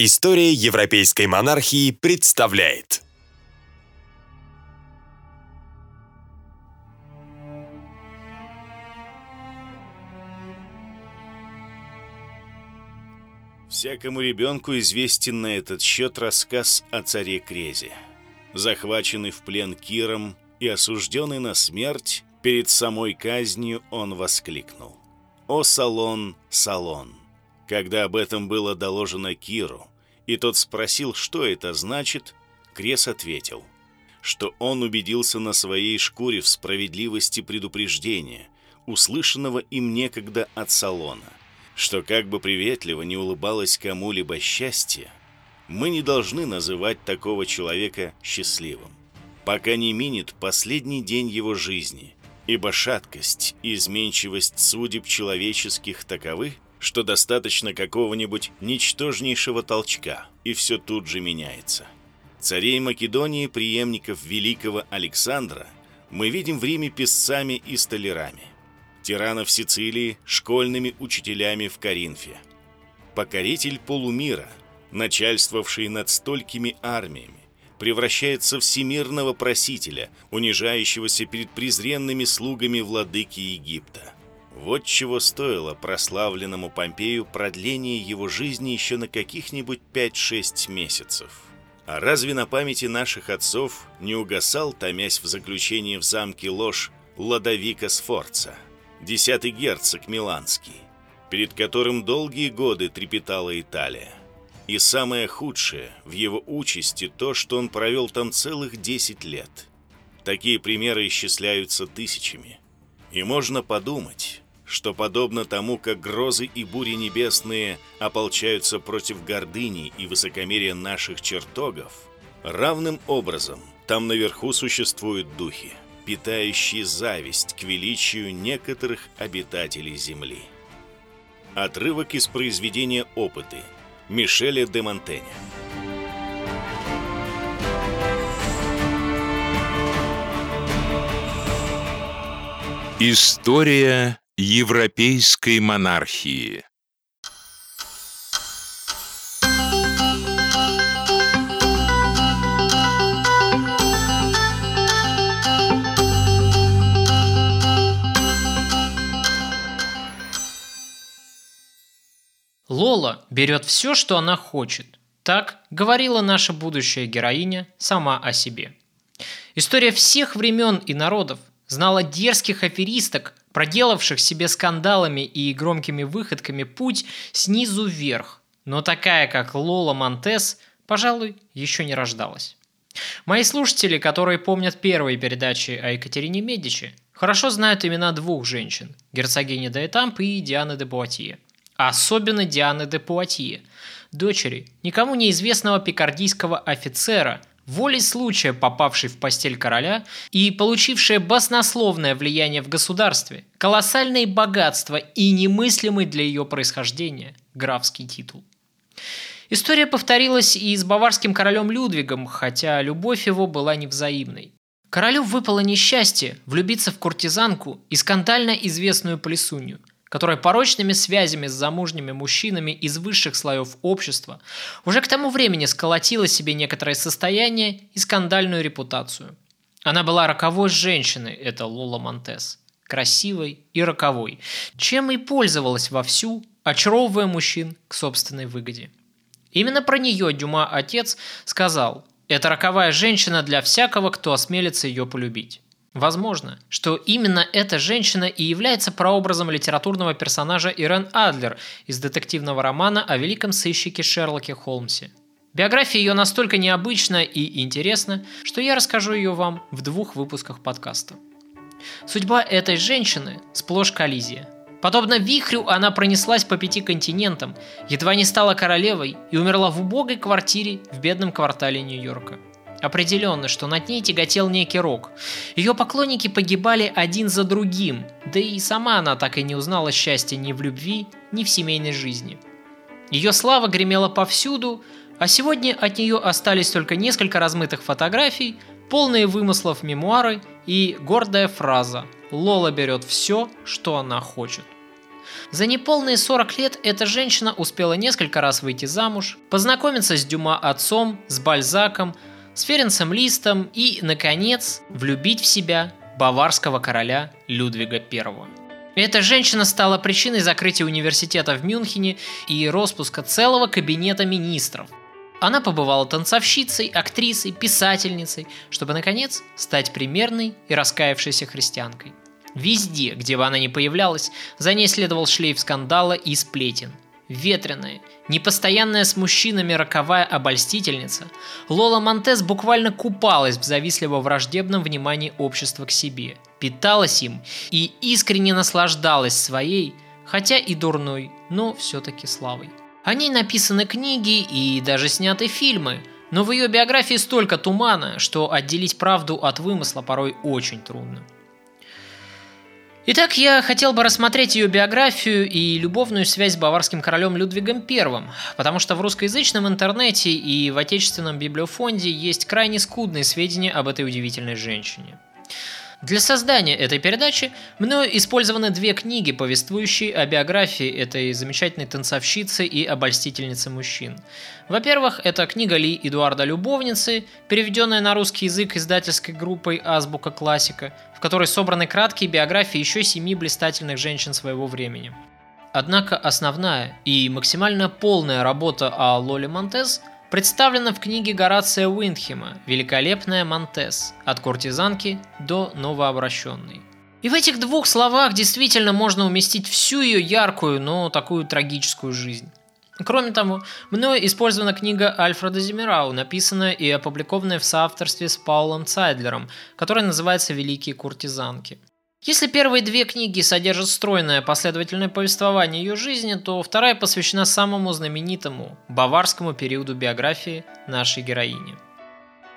История европейской монархии представляет Всякому ребенку известен на этот счет рассказ о царе Крезе. Захваченный в плен Киром и осужденный на смерть, перед самой казнью он воскликнул. «О, Салон, Салон!» Когда об этом было доложено Киру, и тот спросил, что это значит, Крес ответил, что он убедился на своей шкуре в справедливости предупреждения, услышанного им некогда от Салона что как бы приветливо не улыбалось кому-либо счастье, мы не должны называть такого человека счастливым, пока не минет последний день его жизни, ибо шаткость и изменчивость судеб человеческих таковы, что достаточно какого-нибудь ничтожнейшего толчка, и все тут же меняется. Царей Македонии, преемников великого Александра, мы видим в Риме песцами и столярами – тиранов Сицилии школьными учителями в Коринфе. Покоритель полумира, начальствовавший над столькими армиями, превращается в всемирного просителя, унижающегося перед презренными слугами владыки Египта. Вот чего стоило прославленному Помпею продление его жизни еще на каких-нибудь 5-6 месяцев. А разве на памяти наших отцов не угасал, томясь в заключении в замке ложь, Ладовика Сфорца – десятый герцог Миланский, перед которым долгие годы трепетала Италия. И самое худшее в его участи то, что он провел там целых 10 лет. Такие примеры исчисляются тысячами. И можно подумать, что подобно тому, как грозы и бури небесные ополчаются против гордыни и высокомерия наших чертогов, равным образом там наверху существуют духи – питающий зависть к величию некоторых обитателей Земли. Отрывок из произведения «Опыты» Мишеля де Монтеня. История европейской монархии Лола берет все, что она хочет. Так говорила наша будущая героиня сама о себе. История всех времен и народов знала дерзких аферисток, проделавших себе скандалами и громкими выходками путь снизу вверх. Но такая, как Лола Монтес, пожалуй, еще не рождалась. Мои слушатели, которые помнят первые передачи о Екатерине Медичи, хорошо знают имена двух женщин – герцогини де Этамп и Дианы де Буатье – особенно Дианы де Пуатье, дочери никому неизвестного пикардийского офицера, волей случая попавшей в постель короля и получившая баснословное влияние в государстве, колоссальные богатства и немыслимый для ее происхождения графский титул. История повторилась и с баварским королем Людвигом, хотя любовь его была невзаимной. Королю выпало несчастье влюбиться в куртизанку и скандально известную плесунью – которая порочными связями с замужними мужчинами из высших слоев общества уже к тому времени сколотила себе некоторое состояние и скандальную репутацию. Она была роковой женщиной, это Лола Монтес, красивой и роковой, чем и пользовалась вовсю, очаровывая мужчин к собственной выгоде. Именно про нее Дюма отец сказал «Это роковая женщина для всякого, кто осмелится ее полюбить». Возможно, что именно эта женщина и является прообразом литературного персонажа Ирен Адлер из детективного романа о великом сыщике Шерлоке Холмсе. Биография ее настолько необычна и интересна, что я расскажу ее вам в двух выпусках подкаста. Судьба этой женщины сплошь коллизия. Подобно вихрю она пронеслась по пяти континентам, едва не стала королевой и умерла в убогой квартире в бедном квартале Нью-Йорка. Определенно, что над ней тяготел некий рок. Ее поклонники погибали один за другим, да и сама она так и не узнала счастья ни в любви, ни в семейной жизни. Ее слава гремела повсюду, а сегодня от нее остались только несколько размытых фотографий, полные вымыслов мемуары и гордая фраза «Лола берет все, что она хочет». За неполные 40 лет эта женщина успела несколько раз выйти замуж, познакомиться с Дюма отцом, с Бальзаком, с Ференцем Листом и, наконец, влюбить в себя баварского короля Людвига I. Эта женщина стала причиной закрытия университета в Мюнхене и распуска целого кабинета министров. Она побывала танцовщицей, актрисой, писательницей, чтобы, наконец, стать примерной и раскаявшейся христианкой. Везде, где бы она ни появлялась, за ней следовал шлейф скандала и сплетен. Ветреная, непостоянная с мужчинами роковая обольстительница, Лола Монтес буквально купалась в завистливо-враждебном внимании общества к себе, питалась им и искренне наслаждалась своей, хотя и дурной, но все-таки славой. О ней написаны книги и даже сняты фильмы, но в ее биографии столько тумана, что отделить правду от вымысла порой очень трудно. Итак, я хотел бы рассмотреть ее биографию и любовную связь с баварским королем Людвигом I, потому что в русскоязычном интернете и в отечественном библиофонде есть крайне скудные сведения об этой удивительной женщине. Для создания этой передачи мною использованы две книги, повествующие о биографии этой замечательной танцовщицы и обольстительницы мужчин. Во-первых, это книга Ли Эдуарда «Любовницы», переведенная на русский язык издательской группой «Азбука классика», в которой собраны краткие биографии еще семи блистательных женщин своего времени. Однако основная и максимально полная работа о Лоле Монтез – представлена в книге Горация Уиндхема «Великолепная Монтес. От куртизанки до новообращенной». И в этих двух словах действительно можно уместить всю ее яркую, но такую трагическую жизнь. Кроме того, мною использована книга Альфреда Зимирау, написанная и опубликованная в соавторстве с Паулом Цайдлером, которая называется «Великие куртизанки». Если первые две книги содержат стройное последовательное повествование ее жизни, то вторая посвящена самому знаменитому баварскому периоду биографии нашей героини.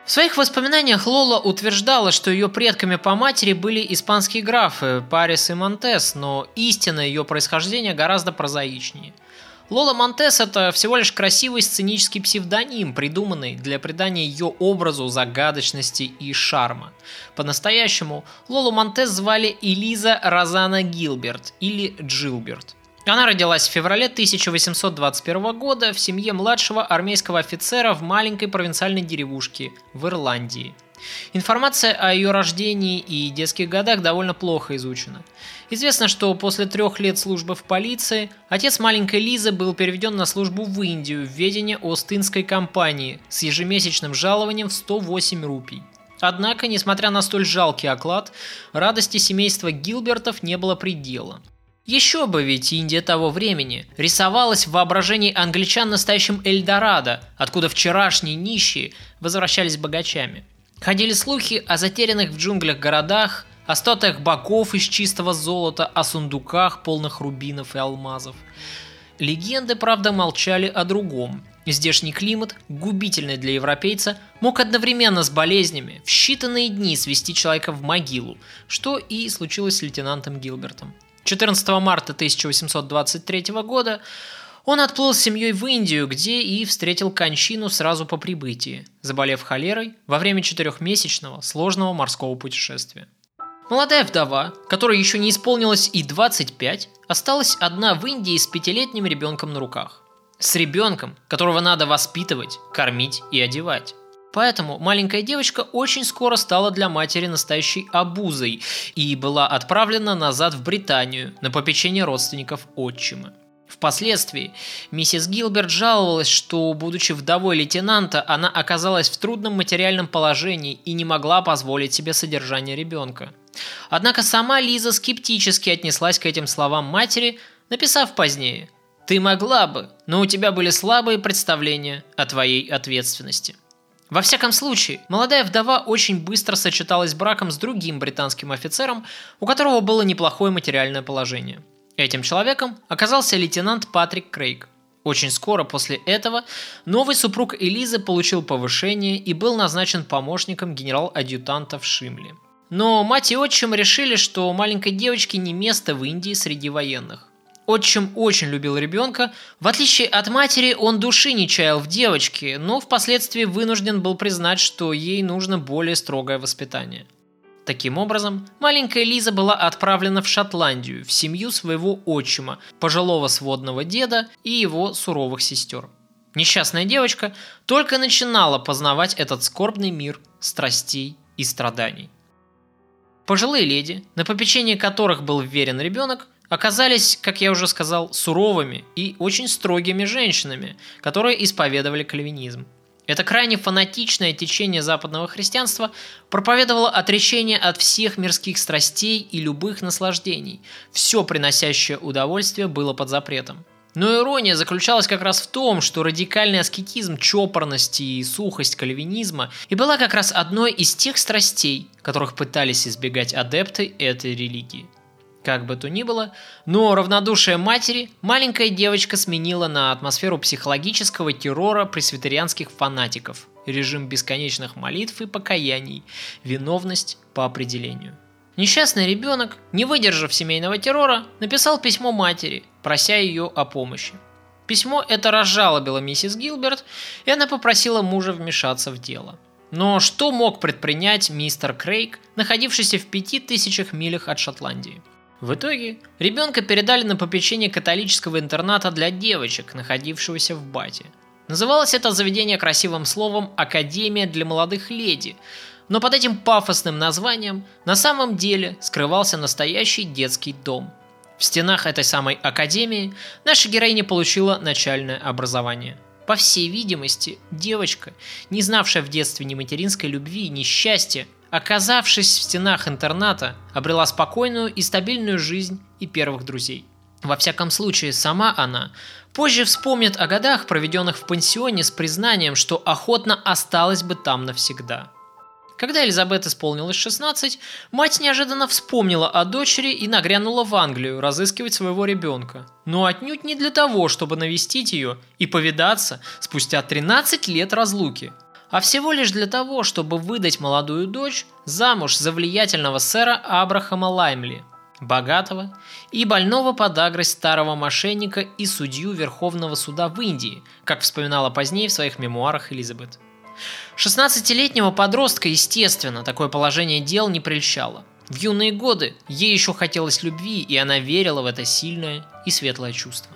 В своих воспоминаниях Лола утверждала, что ее предками по матери были испанские графы Парис и Монтес, но истинное ее происхождение гораздо прозаичнее – Лола Монтес – это всего лишь красивый сценический псевдоним, придуманный для придания ее образу загадочности и шарма. По-настоящему Лолу Монтес звали Элиза Розана Гилберт или Джилберт. Она родилась в феврале 1821 года в семье младшего армейского офицера в маленькой провинциальной деревушке в Ирландии – Информация о ее рождении и детских годах довольно плохо изучена. Известно, что после трех лет службы в полиции отец маленькой Лизы был переведен на службу в Индию в ведение Остинской компании с ежемесячным жалованием в 108 рупий. Однако, несмотря на столь жалкий оклад, радости семейства Гилбертов не было предела. Еще бы, ведь Индия того времени рисовалась в воображении англичан настоящим Эльдорадо, откуда вчерашние нищие возвращались богачами. Ходили слухи о затерянных в джунглях городах, о статуях богов из чистого золота, о сундуках, полных рубинов и алмазов. Легенды, правда, молчали о другом. Здешний климат, губительный для европейца, мог одновременно с болезнями в считанные дни свести человека в могилу, что и случилось с лейтенантом Гилбертом. 14 марта 1823 года он отплыл с семьей в Индию, где и встретил кончину сразу по прибытии, заболев холерой во время четырехмесячного сложного морского путешествия. Молодая вдова, которой еще не исполнилось и 25, осталась одна в Индии с пятилетним ребенком на руках. С ребенком, которого надо воспитывать, кормить и одевать. Поэтому маленькая девочка очень скоро стала для матери настоящей обузой и была отправлена назад в Британию на попечение родственников отчима. Впоследствии миссис Гилберт жаловалась, что, будучи вдовой лейтенанта, она оказалась в трудном материальном положении и не могла позволить себе содержание ребенка. Однако сама Лиза скептически отнеслась к этим словам матери, написав позднее «Ты могла бы, но у тебя были слабые представления о твоей ответственности». Во всяком случае, молодая вдова очень быстро сочеталась браком с другим британским офицером, у которого было неплохое материальное положение – Этим человеком оказался лейтенант Патрик Крейг. Очень скоро после этого новый супруг Элизы получил повышение и был назначен помощником генерал-адъютанта в Шимле. Но мать и отчим решили, что маленькой девочке не место в Индии среди военных. Отчим очень любил ребенка. В отличие от матери, он души не чаял в девочке, но впоследствии вынужден был признать, что ей нужно более строгое воспитание – Таким образом, маленькая Лиза была отправлена в Шотландию, в семью своего отчима, пожилого сводного деда и его суровых сестер. Несчастная девочка только начинала познавать этот скорбный мир страстей и страданий. Пожилые леди, на попечение которых был вверен ребенок, оказались, как я уже сказал, суровыми и очень строгими женщинами, которые исповедовали кальвинизм. Это крайне фанатичное течение западного христианства проповедовало отречение от всех мирских страстей и любых наслаждений. Все приносящее удовольствие было под запретом. Но ирония заключалась как раз в том, что радикальный аскетизм чопорности и сухость кальвинизма и была как раз одной из тех страстей, которых пытались избегать адепты этой религии. Как бы то ни было, но равнодушие матери маленькая девочка сменила на атмосферу психологического террора пресвитерианских фанатиков, режим бесконечных молитв и покаяний, виновность по определению. Несчастный ребенок, не выдержав семейного террора, написал письмо матери, прося ее о помощи. Письмо это разжалобило миссис Гилберт, и она попросила мужа вмешаться в дело. Но что мог предпринять мистер Крейг, находившийся в пяти тысячах милях от Шотландии? В итоге ребенка передали на попечение католического интерната для девочек, находившегося в Бате. Называлось это заведение красивым словом «Академия для молодых леди», но под этим пафосным названием на самом деле скрывался настоящий детский дом. В стенах этой самой академии наша героиня получила начальное образование. По всей видимости, девочка, не знавшая в детстве ни материнской любви, ни счастья, оказавшись в стенах интерната, обрела спокойную и стабильную жизнь и первых друзей. Во всяком случае, сама она позже вспомнит о годах, проведенных в пансионе с признанием, что охотно осталась бы там навсегда. Когда Элизабет исполнилось 16, мать неожиданно вспомнила о дочери и нагрянула в Англию разыскивать своего ребенка. Но отнюдь не для того, чтобы навестить ее и повидаться спустя 13 лет разлуки – а всего лишь для того, чтобы выдать молодую дочь замуж за влиятельного сэра Абрахама Лаймли, богатого и больного подагрой старого мошенника и судью Верховного суда в Индии, как вспоминала позднее в своих мемуарах Элизабет. 16-летнего подростка, естественно, такое положение дел не прельщало. В юные годы ей еще хотелось любви, и она верила в это сильное и светлое чувство.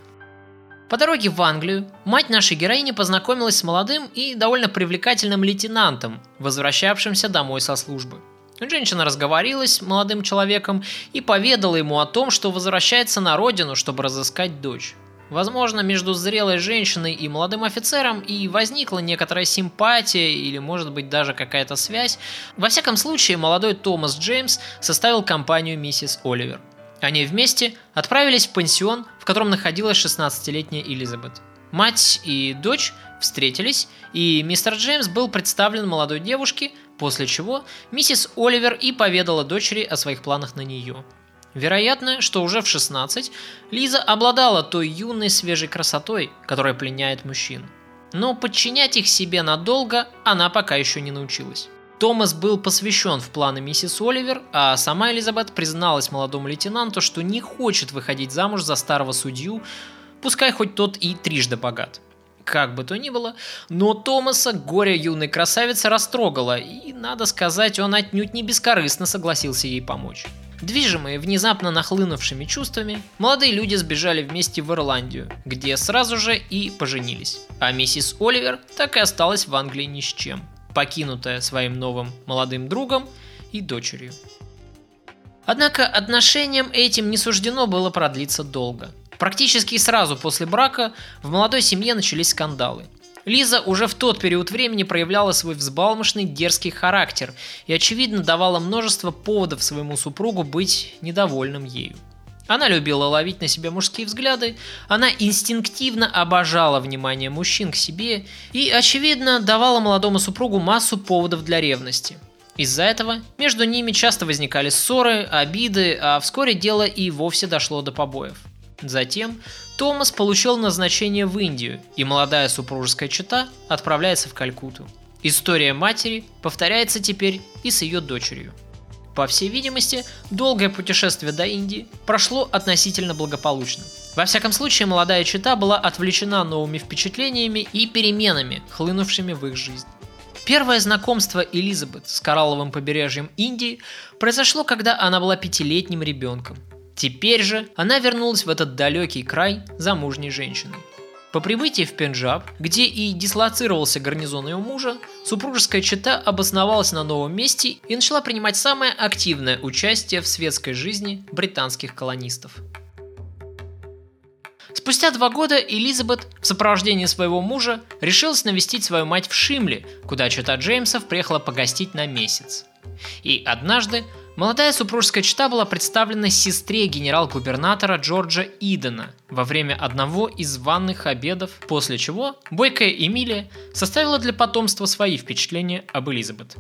По дороге в Англию мать нашей героини познакомилась с молодым и довольно привлекательным лейтенантом, возвращавшимся домой со службы. Женщина разговорилась с молодым человеком и поведала ему о том, что возвращается на родину, чтобы разыскать дочь. Возможно, между зрелой женщиной и молодым офицером и возникла некоторая симпатия или, может быть, даже какая-то связь. Во всяком случае, молодой Томас Джеймс составил компанию миссис Оливер – они вместе отправились в пансион, в котором находилась 16-летняя Элизабет. Мать и дочь встретились, и мистер Джеймс был представлен молодой девушке, после чего миссис Оливер и поведала дочери о своих планах на нее. Вероятно, что уже в 16 Лиза обладала той юной свежей красотой, которая пленяет мужчин. Но подчинять их себе надолго она пока еще не научилась. Томас был посвящен в планы миссис Оливер, а сама Элизабет призналась молодому лейтенанту, что не хочет выходить замуж за старого судью, пускай хоть тот и трижды богат. Как бы то ни было, но Томаса горе юной красавицы растрогало, и, надо сказать, он отнюдь не бескорыстно согласился ей помочь. Движимые внезапно нахлынувшими чувствами, молодые люди сбежали вместе в Ирландию, где сразу же и поженились. А миссис Оливер так и осталась в Англии ни с чем – покинутая своим новым молодым другом и дочерью. Однако отношениям этим не суждено было продлиться долго. Практически сразу после брака в молодой семье начались скандалы. Лиза уже в тот период времени проявляла свой взбалмошный дерзкий характер и, очевидно, давала множество поводов своему супругу быть недовольным ею. Она любила ловить на себе мужские взгляды, она инстинктивно обожала внимание мужчин к себе и, очевидно, давала молодому супругу массу поводов для ревности. Из-за этого между ними часто возникали ссоры, обиды, а вскоре дело и вовсе дошло до побоев. Затем Томас получил назначение в Индию, и молодая супружеская чета отправляется в Калькуту. История матери повторяется теперь и с ее дочерью – по всей видимости, долгое путешествие до Индии прошло относительно благополучно. Во всяком случае, молодая чита была отвлечена новыми впечатлениями и переменами, хлынувшими в их жизнь. Первое знакомство Элизабет с коралловым побережьем Индии произошло, когда она была пятилетним ребенком. Теперь же она вернулась в этот далекий край замужней женщиной. По прибытии в Пенджаб, где и дислоцировался гарнизон ее мужа, супружеская чета обосновалась на новом месте и начала принимать самое активное участие в светской жизни британских колонистов. Спустя два года Элизабет в сопровождении своего мужа решилась навестить свою мать в Шимле, куда чета Джеймсов приехала погостить на месяц. И однажды Молодая супружеская чета была представлена сестре генерал-губернатора Джорджа Идена во время одного из ванных обедов, после чего бойкая Эмилия составила для потомства свои впечатления об Элизабет.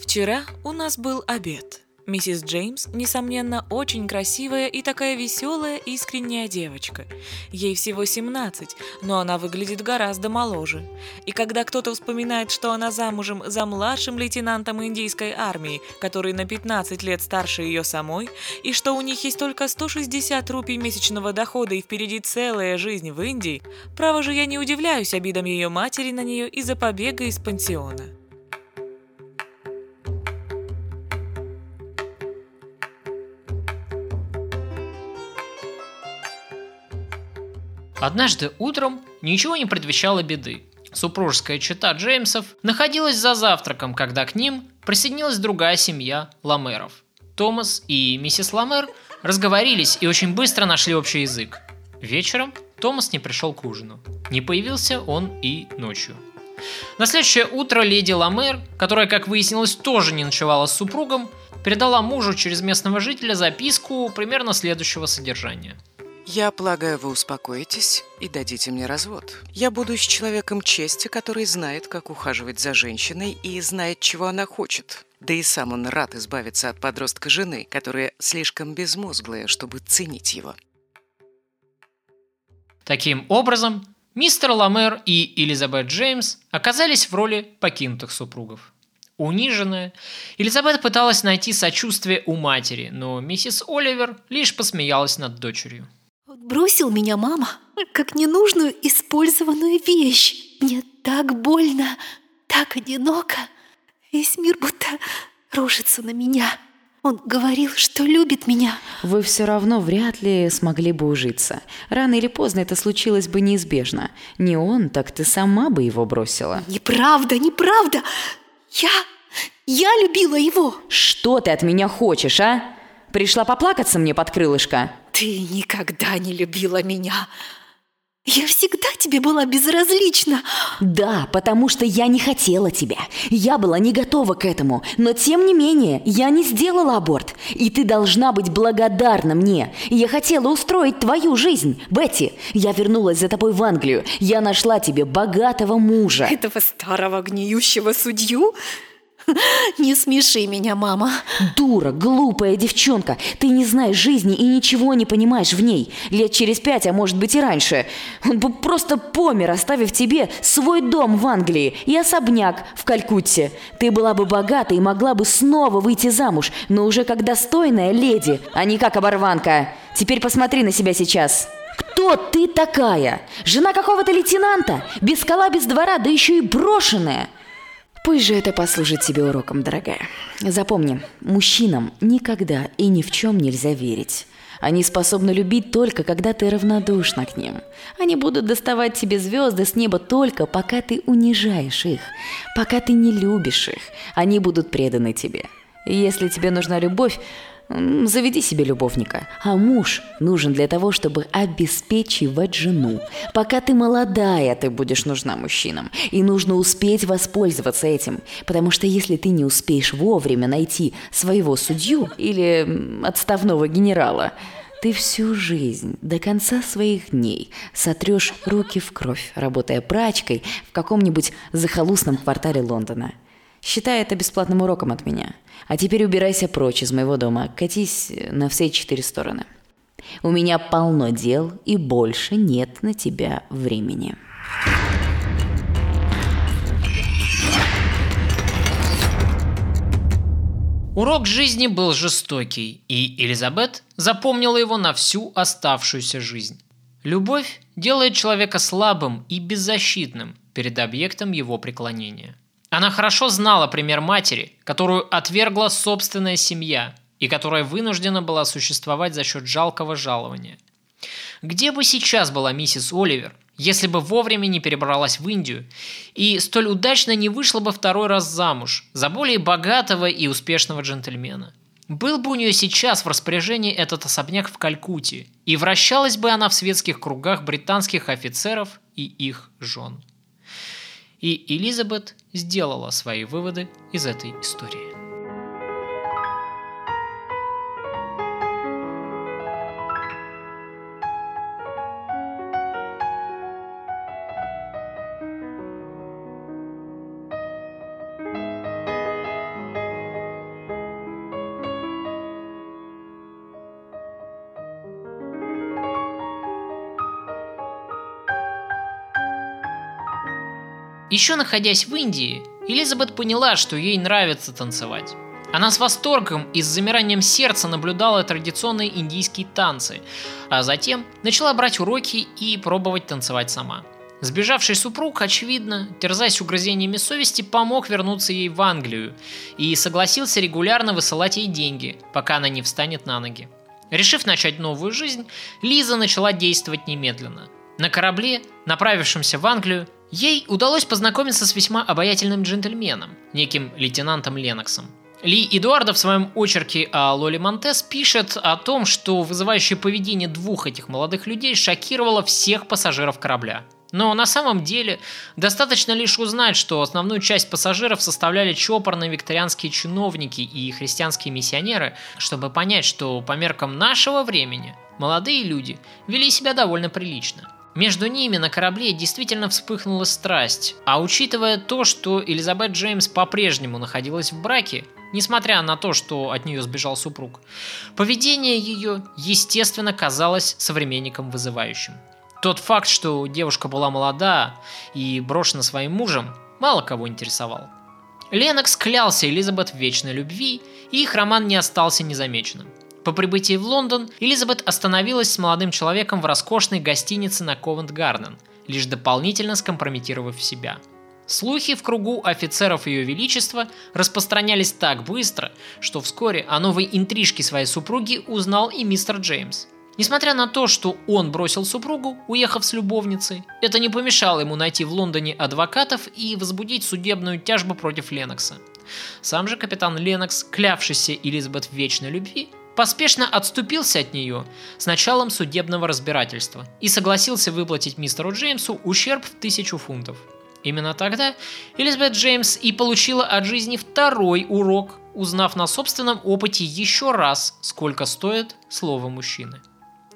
Вчера у нас был обед. Миссис Джеймс, несомненно, очень красивая и такая веселая, искренняя девочка. Ей всего 17, но она выглядит гораздо моложе. И когда кто-то вспоминает, что она замужем за младшим лейтенантом индийской армии, который на 15 лет старше ее самой, и что у них есть только 160 рупий месячного дохода и впереди целая жизнь в Индии, право же я не удивляюсь обидам ее матери на нее из-за побега из пансиона. Однажды утром ничего не предвещало беды. Супружеская чета Джеймсов находилась за завтраком, когда к ним присоединилась другая семья Ламеров. Томас и миссис Ламер разговорились и очень быстро нашли общий язык. Вечером Томас не пришел к ужину. Не появился он и ночью. На следующее утро леди Ламер, которая, как выяснилось, тоже не ночевала с супругом, передала мужу через местного жителя записку примерно следующего содержания – я полагаю, вы успокоитесь и дадите мне развод. Я буду с человеком чести, который знает, как ухаживать за женщиной и знает, чего она хочет. Да и сам он рад избавиться от подростка жены, которая слишком безмозглая, чтобы ценить его. Таким образом, мистер Ламер и Элизабет Джеймс оказались в роли покинутых супругов. Униженная, Элизабет пыталась найти сочувствие у матери, но миссис Оливер лишь посмеялась над дочерью. Бросил меня мама, как ненужную использованную вещь. Мне так больно, так одиноко. Весь мир будто рушится на меня. Он говорил, что любит меня. Вы все равно вряд ли смогли бы ужиться. Рано или поздно это случилось бы неизбежно. Не он, так ты сама бы его бросила. Неправда, неправда. Я... я любила его. Что ты от меня хочешь, а? Пришла поплакаться мне под крылышко? Ты никогда не любила меня. Я всегда тебе была безразлична. Да, потому что я не хотела тебя. Я была не готова к этому. Но тем не менее, я не сделала аборт. И ты должна быть благодарна мне. Я хотела устроить твою жизнь. Бетти, я вернулась за тобой в Англию. Я нашла тебе богатого мужа. Этого старого гниющего судью? Не смеши меня, мама. Дура, глупая девчонка. Ты не знаешь жизни и ничего не понимаешь в ней. Лет через пять, а может быть и раньше. Он бы просто помер, оставив тебе свой дом в Англии и особняк в Калькутте. Ты была бы богата и могла бы снова выйти замуж, но уже как достойная леди, а не как оборванка. Теперь посмотри на себя сейчас. Кто ты такая? Жена какого-то лейтенанта? Без скала, без двора, да еще и брошенная. Пусть же это послужит тебе уроком, дорогая. Запомни, мужчинам никогда и ни в чем нельзя верить. Они способны любить только, когда ты равнодушна к ним. Они будут доставать тебе звезды с неба только, пока ты унижаешь их, пока ты не любишь их. Они будут преданы тебе. Если тебе нужна любовь, Заведи себе любовника. А муж нужен для того, чтобы обеспечивать жену. Пока ты молодая, ты будешь нужна мужчинам. И нужно успеть воспользоваться этим. Потому что если ты не успеешь вовремя найти своего судью или отставного генерала, ты всю жизнь, до конца своих дней, сотрешь руки в кровь, работая прачкой в каком-нибудь захолустном квартале Лондона. Считай это бесплатным уроком от меня. А теперь убирайся прочь из моего дома, катись на все четыре стороны. У меня полно дел, и больше нет на тебя времени. Урок жизни был жестокий, и Элизабет запомнила его на всю оставшуюся жизнь. Любовь делает человека слабым и беззащитным перед объектом его преклонения. Она хорошо знала пример матери, которую отвергла собственная семья и которая вынуждена была существовать за счет жалкого жалования. Где бы сейчас была миссис Оливер, если бы вовремя не перебралась в Индию и столь удачно не вышла бы второй раз замуж за более богатого и успешного джентльмена? Был бы у нее сейчас в распоряжении этот особняк в Калькутте, и вращалась бы она в светских кругах британских офицеров и их жен. И Элизабет сделала свои выводы из этой истории. Еще находясь в Индии, Элизабет поняла, что ей нравится танцевать. Она с восторгом и с замиранием сердца наблюдала традиционные индийские танцы, а затем начала брать уроки и пробовать танцевать сама. Сбежавший супруг, очевидно, терзаясь угрызениями совести, помог вернуться ей в Англию и согласился регулярно высылать ей деньги, пока она не встанет на ноги. Решив начать новую жизнь, Лиза начала действовать немедленно. На корабле, направившемся в Англию, Ей удалось познакомиться с весьма обаятельным джентльменом, неким лейтенантом Леноксом. Ли Эдуарда в своем очерке о Лоли Монтес пишет о том, что вызывающее поведение двух этих молодых людей шокировало всех пассажиров корабля. Но на самом деле достаточно лишь узнать, что основную часть пассажиров составляли чопорные викторианские чиновники и христианские миссионеры, чтобы понять, что по меркам нашего времени молодые люди вели себя довольно прилично. Между ними на корабле действительно вспыхнула страсть, а учитывая то, что Элизабет Джеймс по-прежнему находилась в браке, несмотря на то, что от нее сбежал супруг, поведение ее, естественно, казалось современникам вызывающим. Тот факт, что девушка была молода и брошена своим мужем, мало кого интересовал. Ленокс клялся Элизабет в вечной любви, и их роман не остался незамеченным – по прибытии в Лондон Элизабет остановилась с молодым человеком в роскошной гостинице на Ковент-Гарден, лишь дополнительно скомпрометировав себя. Слухи в кругу офицеров Ее Величества распространялись так быстро, что вскоре о новой интрижке своей супруги узнал и мистер Джеймс. Несмотря на то, что он бросил супругу, уехав с любовницей, это не помешало ему найти в Лондоне адвокатов и возбудить судебную тяжбу против Ленокса. Сам же капитан Ленокс, клявшийся Элизабет в вечной любви, поспешно отступился от нее с началом судебного разбирательства и согласился выплатить мистеру Джеймсу ущерб в тысячу фунтов. Именно тогда Элизабет Джеймс и получила от жизни второй урок, узнав на собственном опыте еще раз, сколько стоит слово мужчины.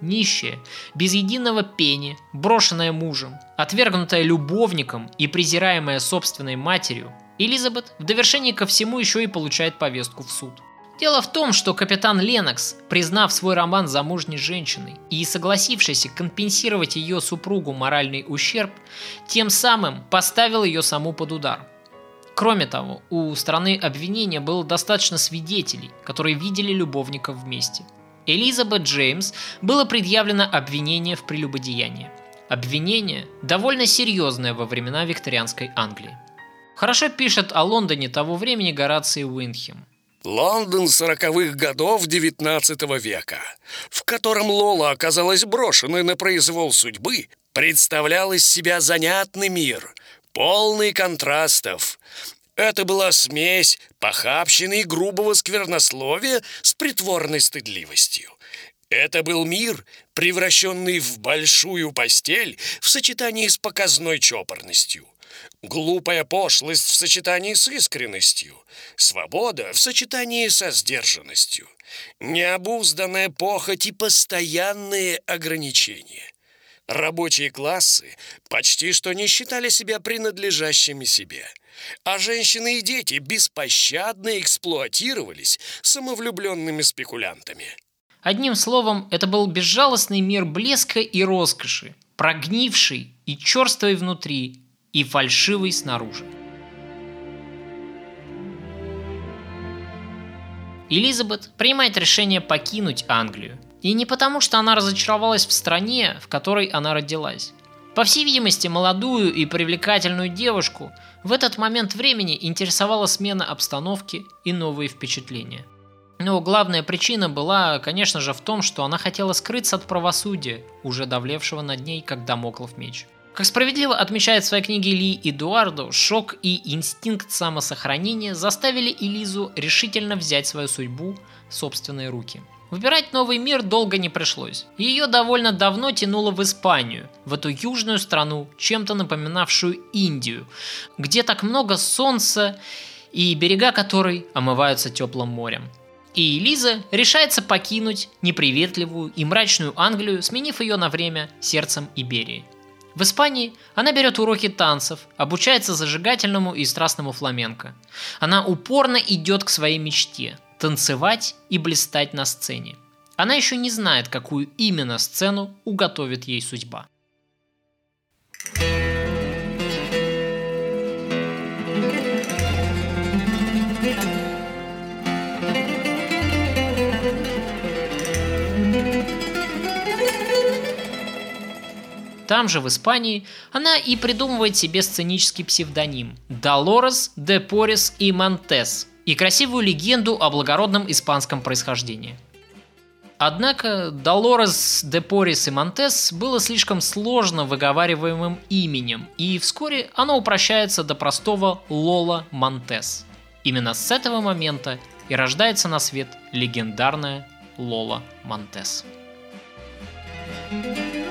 Нищая, без единого пени, брошенная мужем, отвергнутая любовником и презираемая собственной матерью, Элизабет в довершении ко всему еще и получает повестку в суд. Дело в том, что капитан Ленокс, признав свой роман замужней женщиной и согласившийся компенсировать ее супругу моральный ущерб, тем самым поставил ее саму под удар. Кроме того, у страны обвинения было достаточно свидетелей, которые видели любовников вместе. Элизабет Джеймс было предъявлено обвинение в прелюбодеянии. Обвинение довольно серьезное во времена викторианской Англии. Хорошо пишет о Лондоне того времени Гораций Уинхем – Лондон сороковых годов XIX века, в котором Лола оказалась брошенной на произвол судьбы, представлял из себя занятный мир, полный контрастов. Это была смесь похабщины и грубого сквернословия с притворной стыдливостью. Это был мир, превращенный в большую постель в сочетании с показной чопорностью – Глупая пошлость в сочетании с искренностью, свобода в сочетании со сдержанностью, необузданная похоть и постоянные ограничения. Рабочие классы почти что не считали себя принадлежащими себе, а женщины и дети беспощадно эксплуатировались самовлюбленными спекулянтами. Одним словом, это был безжалостный мир блеска и роскоши, прогнивший и черствый внутри, и фальшивый снаружи. Элизабет принимает решение покинуть Англию. И не потому, что она разочаровалась в стране, в которой она родилась. По всей видимости, молодую и привлекательную девушку в этот момент времени интересовала смена обстановки и новые впечатления. Но главная причина была, конечно же, в том, что она хотела скрыться от правосудия, уже давлевшего над ней, как домоклов меч. Как справедливо отмечает в своей книге Ли Эдуардо, шок и инстинкт самосохранения заставили Элизу решительно взять свою судьбу в собственные руки. Выбирать новый мир долго не пришлось. Ее довольно давно тянуло в Испанию, в эту южную страну, чем-то напоминавшую Индию, где так много солнца и берега которой омываются теплым морем. И Элиза решается покинуть неприветливую и мрачную Англию, сменив ее на время сердцем Иберии – в Испании она берет уроки танцев, обучается зажигательному и страстному фламенко. Она упорно идет к своей мечте – танцевать и блистать на сцене. Она еще не знает, какую именно сцену уготовит ей судьба. Там же, в Испании, она и придумывает себе сценический псевдоним – Долорес де Порис и Монтес и красивую легенду о благородном испанском происхождении. Однако Долорес де Порис и Монтес было слишком сложно выговариваемым именем, и вскоре оно упрощается до простого Лола Монтес. Именно с этого момента и рождается на свет легендарная Лола Монтес. thank you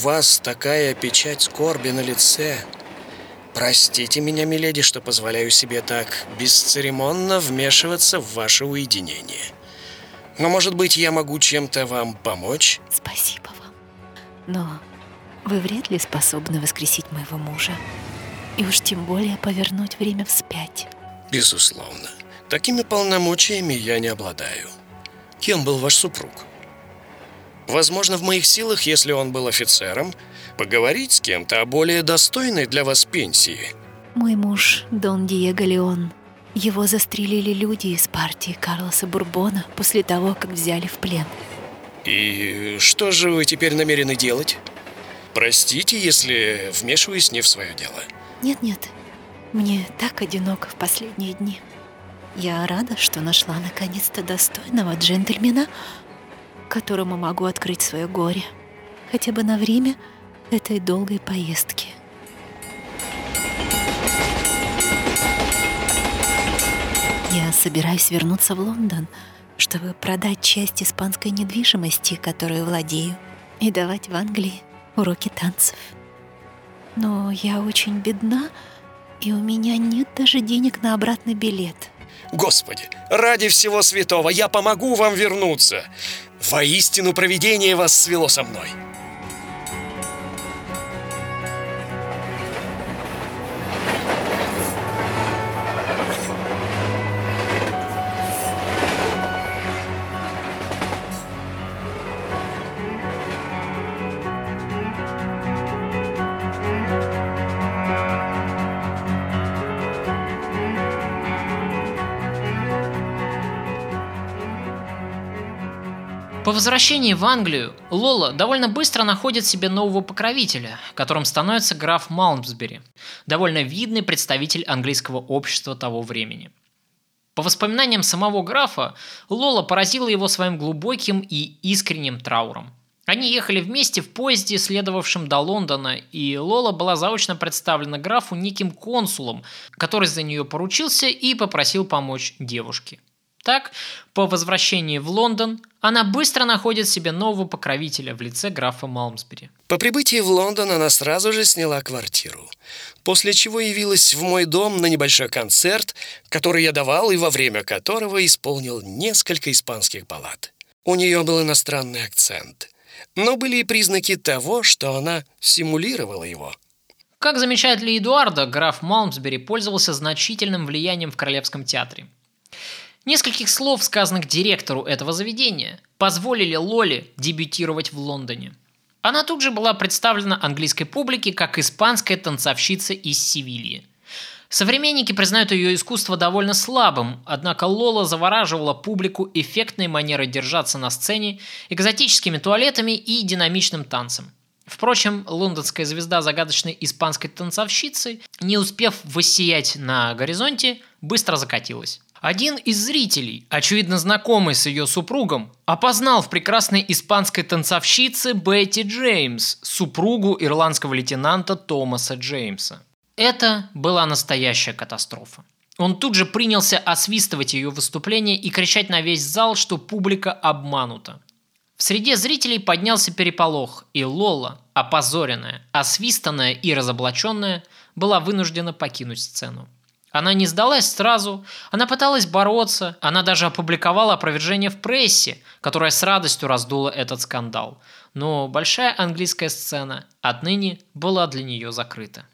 вас такая печать скорби на лице. Простите меня, миледи, что позволяю себе так бесцеремонно вмешиваться в ваше уединение. Но, может быть, я могу чем-то вам помочь? Спасибо вам. Но вы вряд ли способны воскресить моего мужа. И уж тем более повернуть время вспять. Безусловно. Такими полномочиями я не обладаю. Кем был ваш супруг? Возможно, в моих силах, если он был офицером, поговорить с кем-то о более достойной для вас пенсии. Мой муж Дон Диего Леон. Его застрелили люди из партии Карлоса Бурбона после того, как взяли в плен. И что же вы теперь намерены делать? Простите, если вмешиваюсь не в свое дело. Нет-нет, мне так одиноко в последние дни. Я рада, что нашла наконец-то достойного джентльмена, которому могу открыть свое горе, хотя бы на время этой долгой поездки. Я собираюсь вернуться в Лондон, чтобы продать часть испанской недвижимости, которую владею, и давать в Англии уроки танцев. Но я очень бедна, и у меня нет даже денег на обратный билет. Господи, ради всего святого, я помогу вам вернуться. Воистину провидение вас свело со мной. По возвращении в Англию Лола довольно быстро находит себе нового покровителя, которым становится граф Малмсбери, довольно видный представитель английского общества того времени. По воспоминаниям самого графа, Лола поразила его своим глубоким и искренним трауром. Они ехали вместе в поезде, следовавшем до Лондона, и Лола была заочно представлена графу неким консулом, который за нее поручился и попросил помочь девушке. Так, по возвращении в Лондон, она быстро находит себе нового покровителя в лице графа Малмсбери. По прибытии в Лондон она сразу же сняла квартиру, после чего явилась в мой дом на небольшой концерт, который я давал и во время которого исполнил несколько испанских баллад. У нее был иностранный акцент, но были и признаки того, что она симулировала его. Как замечает Ли Эдуарда, граф Малмсбери пользовался значительным влиянием в Королевском театре. Нескольких слов, сказанных директору этого заведения, позволили Лоле дебютировать в Лондоне. Она тут же была представлена английской публике как испанская танцовщица из Севильи. Современники признают ее искусство довольно слабым, однако Лола завораживала публику эффектной манерой держаться на сцене, экзотическими туалетами и динамичным танцем. Впрочем, лондонская звезда загадочной испанской танцовщицы, не успев воссиять на горизонте, быстро закатилась. Один из зрителей, очевидно знакомый с ее супругом, опознал в прекрасной испанской танцовщице Бетти Джеймс, супругу ирландского лейтенанта Томаса Джеймса. Это была настоящая катастрофа. Он тут же принялся освистывать ее выступление и кричать на весь зал, что публика обманута. В среде зрителей поднялся переполох, и Лола, опозоренная, освистанная и разоблаченная, была вынуждена покинуть сцену. Она не сдалась сразу, она пыталась бороться, она даже опубликовала опровержение в прессе, которая с радостью раздула этот скандал. Но большая английская сцена отныне была для нее закрыта.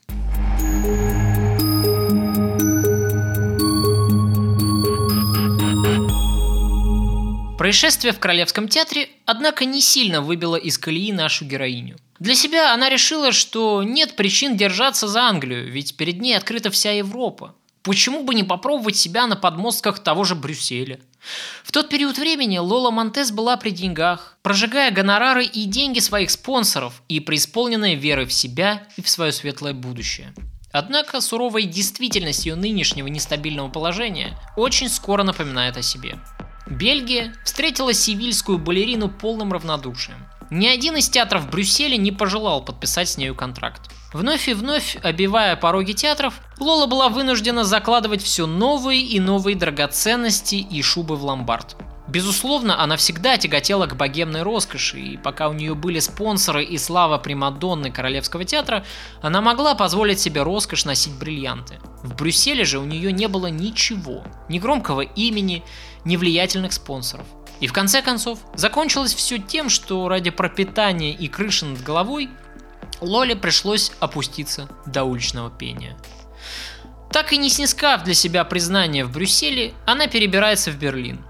Происшествие в Королевском театре, однако, не сильно выбило из колеи нашу героиню. Для себя она решила, что нет причин держаться за Англию, ведь перед ней открыта вся Европа. Почему бы не попробовать себя на подмостках того же Брюсселя? В тот период времени Лола Монтес была при деньгах, прожигая гонорары и деньги своих спонсоров и преисполненная веры в себя и в свое светлое будущее. Однако суровая действительность ее нынешнего нестабильного положения очень скоро напоминает о себе. Бельгия встретила сивильскую балерину полным равнодушием. Ни один из театров Брюсселя не пожелал подписать с нею контракт. Вновь и вновь, обивая пороги театров, Лола была вынуждена закладывать все новые и новые драгоценности и шубы в ломбард. Безусловно, она всегда тяготела к богемной роскоши, и пока у нее были спонсоры и слава Примадонны Королевского театра, она могла позволить себе роскошь носить бриллианты. В Брюсселе же у нее не было ничего, ни громкого имени, ни влиятельных спонсоров. И в конце концов, закончилось все тем, что ради пропитания и крыши над головой Лоле пришлось опуститься до уличного пения. Так и не снискав для себя признания в Брюсселе, она перебирается в Берлин.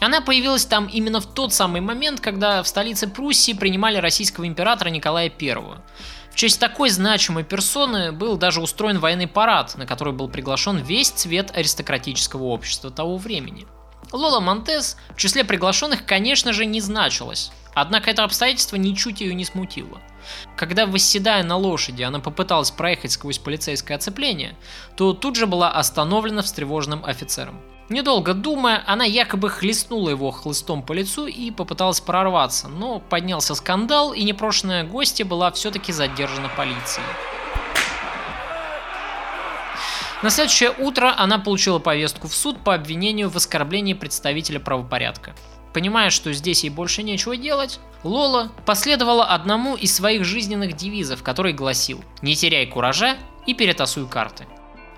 Она появилась там именно в тот самый момент, когда в столице Пруссии принимали российского императора Николая I. В честь такой значимой персоны был даже устроен военный парад, на который был приглашен весь цвет аристократического общества того времени. Лола Монтес в числе приглашенных, конечно же, не значилась, однако это обстоятельство ничуть ее не смутило – когда, восседая на лошади, она попыталась проехать сквозь полицейское оцепление, то тут же была остановлена встревоженным офицером. Недолго думая, она якобы хлестнула его хлыстом по лицу и попыталась прорваться, но поднялся скандал, и непрошенная гостья была все-таки задержана полицией. На следующее утро она получила повестку в суд по обвинению в оскорблении представителя правопорядка. Понимая, что здесь ей больше нечего делать, Лола последовала одному из своих жизненных девизов, который гласил «Не теряй куража и перетасуй карты».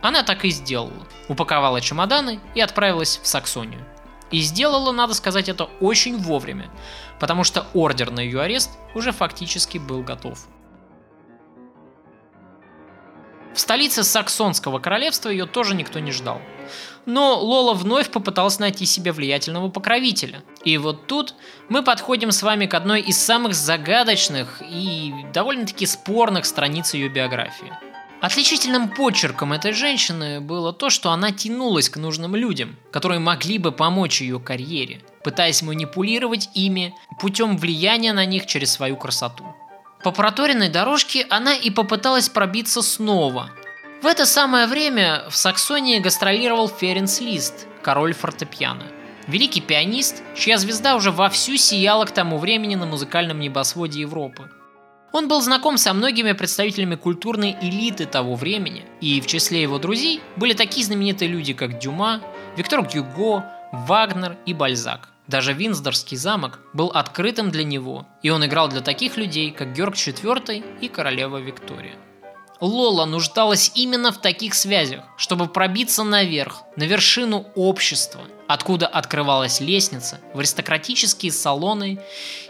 Она так и сделала. Упаковала чемоданы и отправилась в Саксонию. И сделала, надо сказать, это очень вовремя, потому что ордер на ее арест уже фактически был готов. В столице Саксонского королевства ее тоже никто не ждал. Но Лола вновь попыталась найти себе влиятельного покровителя. И вот тут мы подходим с вами к одной из самых загадочных и довольно-таки спорных страниц ее биографии. Отличительным почерком этой женщины было то, что она тянулась к нужным людям, которые могли бы помочь ее карьере, пытаясь манипулировать ими путем влияния на них через свою красоту. По проторенной дорожке она и попыталась пробиться снова. В это самое время в Саксонии гастролировал Ференс Лист, король фортепиано. Великий пианист, чья звезда уже вовсю сияла к тому времени на музыкальном небосводе Европы. Он был знаком со многими представителями культурной элиты того времени, и в числе его друзей были такие знаменитые люди, как Дюма, Виктор Гюго, Вагнер и Бальзак. Даже Винсдорский замок был открытым для него, и он играл для таких людей, как Георг IV и королева Виктория. Лола нуждалась именно в таких связях, чтобы пробиться наверх, на вершину общества, откуда открывалась лестница в аристократические салоны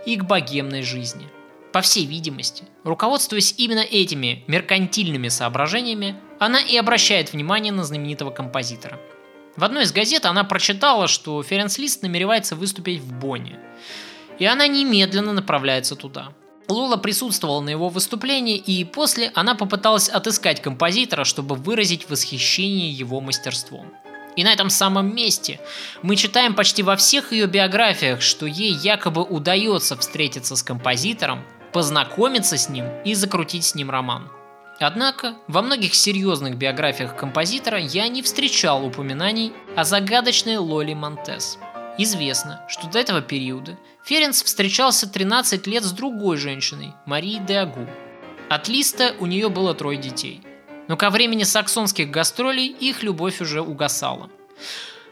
и к богемной жизни – по всей видимости, руководствуясь именно этими меркантильными соображениями, она и обращает внимание на знаменитого композитора. В одной из газет она прочитала, что Ференс Лист намеревается выступить в Бонне. И она немедленно направляется туда. Лола присутствовала на его выступлении, и после она попыталась отыскать композитора, чтобы выразить восхищение его мастерством. И на этом самом месте мы читаем почти во всех ее биографиях, что ей якобы удается встретиться с композитором, познакомиться с ним и закрутить с ним роман. Однако, во многих серьезных биографиях композитора я не встречал упоминаний о загадочной Лоли Монтес. Известно, что до этого периода Ференц встречался 13 лет с другой женщиной, Марией де Агу. От Листа у нее было трое детей. Но ко времени саксонских гастролей их любовь уже угасала.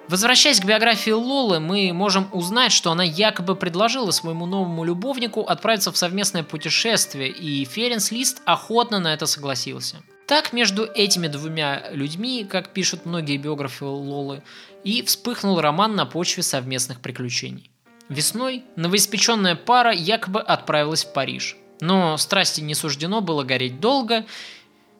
Возвращаясь к биографии Лолы, мы можем узнать, что она якобы предложила своему новому любовнику отправиться в совместное путешествие, и Ференс Лист охотно на это согласился. Так между этими двумя людьми, как пишут многие биографы Лолы, и вспыхнул роман на почве совместных приключений. Весной новоиспеченная пара якобы отправилась в Париж. Но страсти не суждено было гореть долго,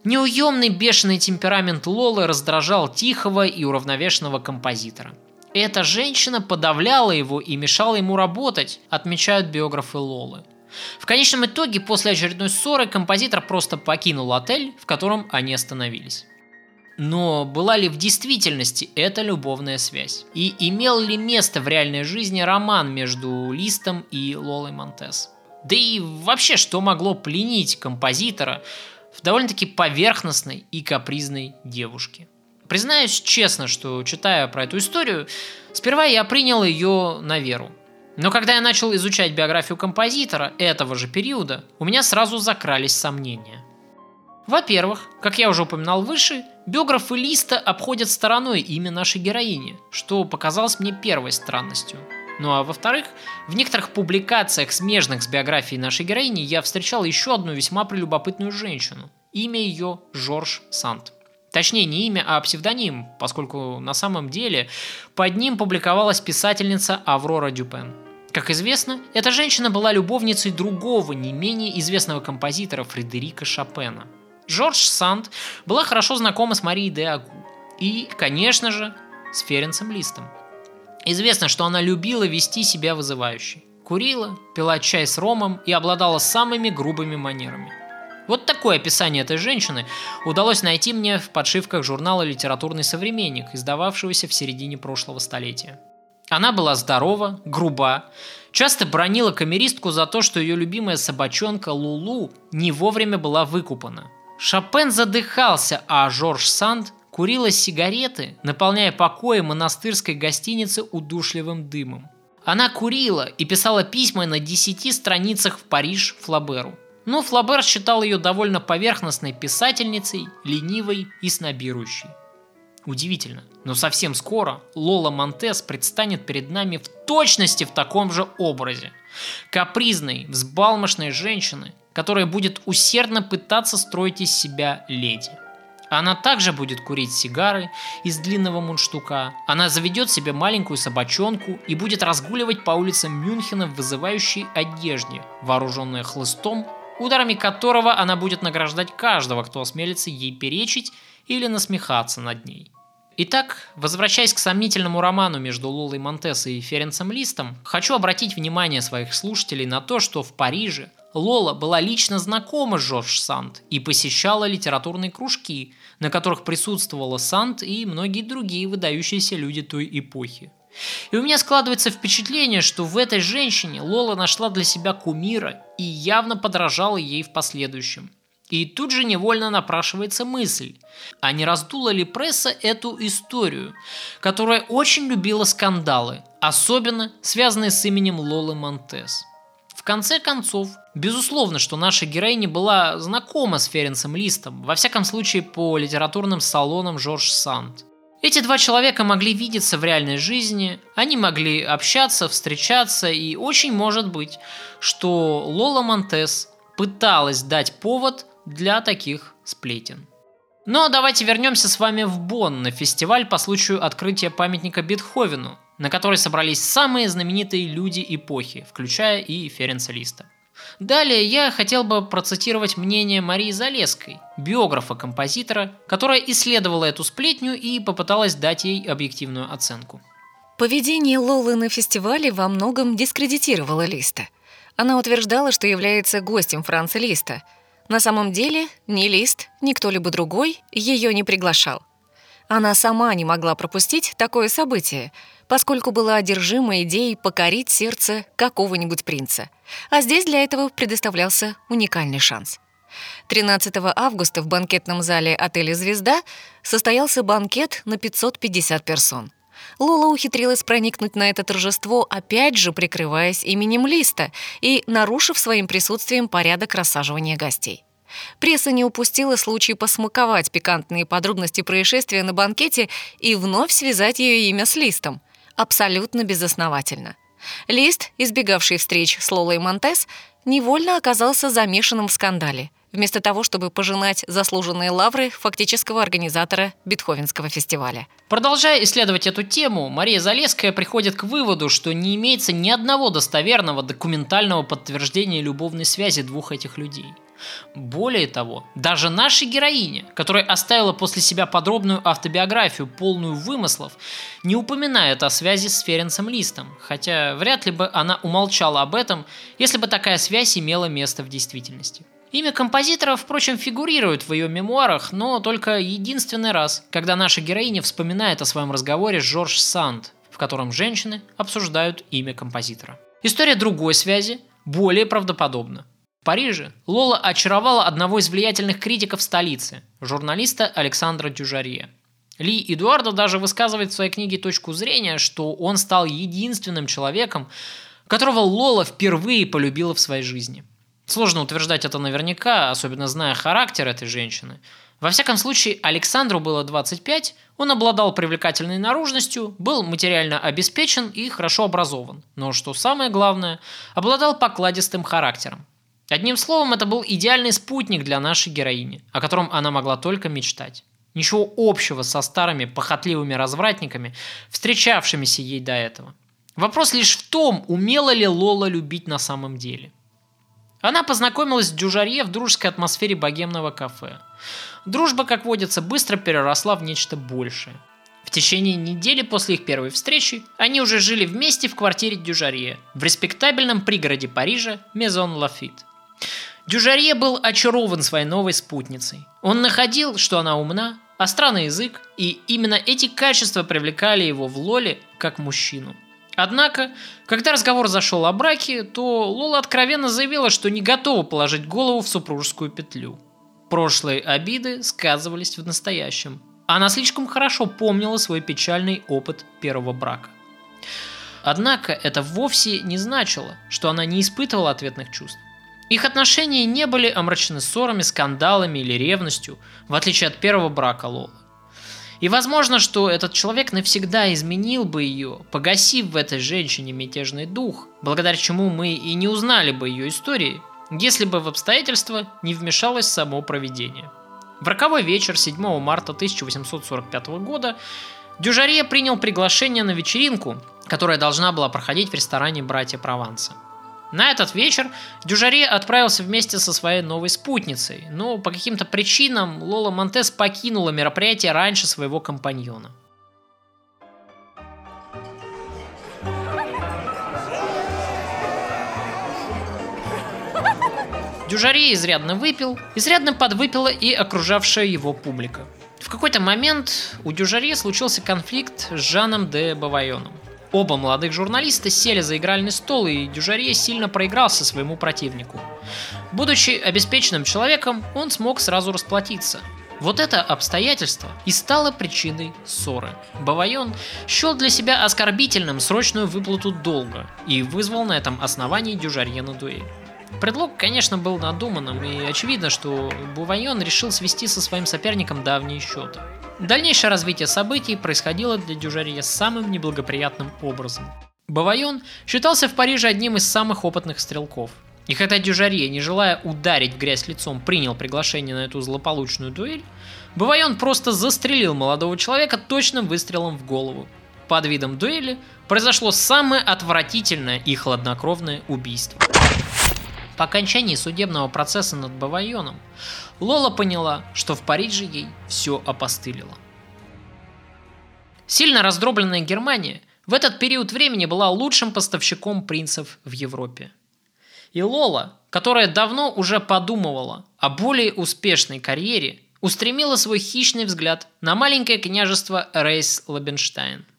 Неуемный бешеный темперамент Лолы раздражал тихого и уравновешенного композитора. Эта женщина подавляла его и мешала ему работать, отмечают биографы Лолы. В конечном итоге, после очередной ссоры, композитор просто покинул отель, в котором они остановились. Но была ли в действительности эта любовная связь? И имел ли место в реальной жизни роман между Листом и Лолой Монтес? Да и вообще, что могло пленить композитора, в довольно-таки поверхностной и капризной девушке. Признаюсь честно, что читая про эту историю, сперва я принял ее на веру. Но когда я начал изучать биографию композитора этого же периода, у меня сразу закрались сомнения. Во-первых, как я уже упоминал выше, биографы Листа обходят стороной имя нашей героини, что показалось мне первой странностью – ну а во-вторых, в некоторых публикациях, смежных с биографией нашей героини, я встречал еще одну весьма прелюбопытную женщину. Имя ее Жорж Сант. Точнее, не имя, а псевдоним, поскольку на самом деле под ним публиковалась писательница Аврора Дюпен. Как известно, эта женщина была любовницей другого, не менее известного композитора Фредерика Шопена. Жорж Санд была хорошо знакома с Марией де Агу и, конечно же, с Ференцем Листом. Известно, что она любила вести себя вызывающе. Курила, пила чай с ромом и обладала самыми грубыми манерами. Вот такое описание этой женщины удалось найти мне в подшивках журнала «Литературный современник», издававшегося в середине прошлого столетия. Она была здорова, груба, часто бронила камеристку за то, что ее любимая собачонка Лулу не вовремя была выкупана. Шопен задыхался, а Жорж Санд курила сигареты, наполняя покои монастырской гостиницы удушливым дымом. Она курила и писала письма на десяти страницах в Париж Флаберу. Но Флабер считал ее довольно поверхностной писательницей, ленивой и снобирующей. Удивительно, но совсем скоро Лола Монтес предстанет перед нами в точности в таком же образе. Капризной, взбалмошной женщины, которая будет усердно пытаться строить из себя леди – она также будет курить сигары из длинного мундштука. Она заведет себе маленькую собачонку и будет разгуливать по улицам Мюнхена в вызывающей одежде, вооруженная хлыстом, ударами которого она будет награждать каждого, кто осмелится ей перечить или насмехаться над ней. Итак, возвращаясь к сомнительному роману между Лолой Монтес и Ференцем Листом, хочу обратить внимание своих слушателей на то, что в Париже Лола была лично знакома с Жорж Санд и посещала литературные кружки, на которых присутствовала Санд и многие другие выдающиеся люди той эпохи. И у меня складывается впечатление, что в этой женщине Лола нашла для себя кумира и явно подражала ей в последующем. И тут же невольно напрашивается мысль, а не раздула ли пресса эту историю, которая очень любила скандалы, особенно связанные с именем Лолы Монтес. Конце концов, безусловно, что наша героиня была знакома с Ференсом Листом, во всяком случае по литературным салонам Жорж Санд. Эти два человека могли видеться в реальной жизни, они могли общаться, встречаться, и очень может быть, что Лола Монтес пыталась дать повод для таких сплетен. Но давайте вернемся с вами в Бонн на фестиваль по случаю открытия памятника Бетховену, на который собрались самые знаменитые люди эпохи, включая и Ференца Листа. Далее я хотел бы процитировать мнение Марии Залеской, биографа композитора, которая исследовала эту сплетню и попыталась дать ей объективную оценку. Поведение Лолы на фестивале во многом дискредитировало Листа. Она утверждала, что является гостем Франца Листа – на самом деле ни Лист, ни кто-либо другой ее не приглашал. Она сама не могла пропустить такое событие, поскольку была одержима идеей покорить сердце какого-нибудь принца. А здесь для этого предоставлялся уникальный шанс. 13 августа в банкетном зале отеля «Звезда» состоялся банкет на 550 персон. Лола ухитрилась проникнуть на это торжество, опять же прикрываясь именем Листа и нарушив своим присутствием порядок рассаживания гостей. Пресса не упустила случай посмаковать пикантные подробности происшествия на банкете и вновь связать ее имя с Листом. Абсолютно безосновательно. Лист, избегавший встреч с Лолой Монтес, невольно оказался замешанным в скандале вместо того, чтобы пожинать заслуженные лавры фактического организатора Бетховенского фестиваля. Продолжая исследовать эту тему, Мария Залеская приходит к выводу, что не имеется ни одного достоверного документального подтверждения любовной связи двух этих людей. Более того, даже наша героиня, которая оставила после себя подробную автобиографию, полную вымыслов, не упоминает о связи с Ференцем Листом, хотя вряд ли бы она умолчала об этом, если бы такая связь имела место в действительности. Имя композитора, впрочем, фигурирует в ее мемуарах, но только единственный раз, когда наша героиня вспоминает о своем разговоре с Жорж Санд, в котором женщины обсуждают имя композитора. История другой связи более правдоподобна. Париже Лола очаровала одного из влиятельных критиков столицы, журналиста Александра Дюжарье. Ли Эдуардо даже высказывает в своей книге точку зрения, что он стал единственным человеком, которого Лола впервые полюбила в своей жизни – Сложно утверждать это наверняка, особенно зная характер этой женщины. Во всяком случае, Александру было 25, он обладал привлекательной наружностью, был материально обеспечен и хорошо образован. Но, что самое главное, обладал покладистым характером. Одним словом, это был идеальный спутник для нашей героини, о котором она могла только мечтать. Ничего общего со старыми похотливыми развратниками, встречавшимися ей до этого. Вопрос лишь в том, умела ли Лола любить на самом деле. Она познакомилась с Дюжарье в дружеской атмосфере богемного кафе. Дружба, как водится, быстро переросла в нечто большее. В течение недели после их первой встречи они уже жили вместе в квартире Дюжарье в респектабельном пригороде Парижа Мезон Лафит. Дюжарье был очарован своей новой спутницей. Он находил, что она умна, остра на язык, и именно эти качества привлекали его в Лоле как мужчину – Однако, когда разговор зашел о браке, то Лола откровенно заявила, что не готова положить голову в супружескую петлю. Прошлые обиды сказывались в настоящем. Она слишком хорошо помнила свой печальный опыт первого брака. Однако это вовсе не значило, что она не испытывала ответных чувств. Их отношения не были омрачены ссорами, скандалами или ревностью, в отличие от первого брака Лолы. И возможно, что этот человек навсегда изменил бы ее, погасив в этой женщине мятежный дух, благодаря чему мы и не узнали бы ее истории, если бы в обстоятельства не вмешалось само проведение. В роковой вечер 7 марта 1845 года Дюжаре принял приглашение на вечеринку, которая должна была проходить в ресторане «Братья Прованса». На этот вечер Дюжаре отправился вместе со своей новой спутницей, но по каким-то причинам Лола Монтес покинула мероприятие раньше своего компаньона. Дюжаре изрядно выпил, изрядно подвыпила и окружавшая его публика. В какой-то момент у Дюжаре случился конфликт с Жаном де Бавайоном. Оба молодых журналиста сели за игральный стол, и Дюжарье сильно проигрался своему противнику. Будучи обеспеченным человеком, он смог сразу расплатиться. Вот это обстоятельство и стало причиной ссоры. Бавайон счел для себя оскорбительным срочную выплату долга и вызвал на этом основании Дюжарье на дуэль. Предлог, конечно, был надуманным, и очевидно, что Бувайон решил свести со своим соперником давние счеты. Дальнейшее развитие событий происходило для Дюжарье самым неблагоприятным образом. Бавайон считался в Париже одним из самых опытных стрелков. И когда Дюжарье, не желая ударить в грязь лицом, принял приглашение на эту злополучную дуэль, Бавайон просто застрелил молодого человека точным выстрелом в голову. Под видом дуэли произошло самое отвратительное и хладнокровное убийство. По окончании судебного процесса над Бавайоном, Лола поняла, что в Париже ей все опостылило. Сильно раздробленная Германия в этот период времени была лучшим поставщиком принцев в Европе. И Лола, которая давно уже подумывала о более успешной карьере, устремила свой хищный взгляд на маленькое княжество Рейс-Лобенштайн –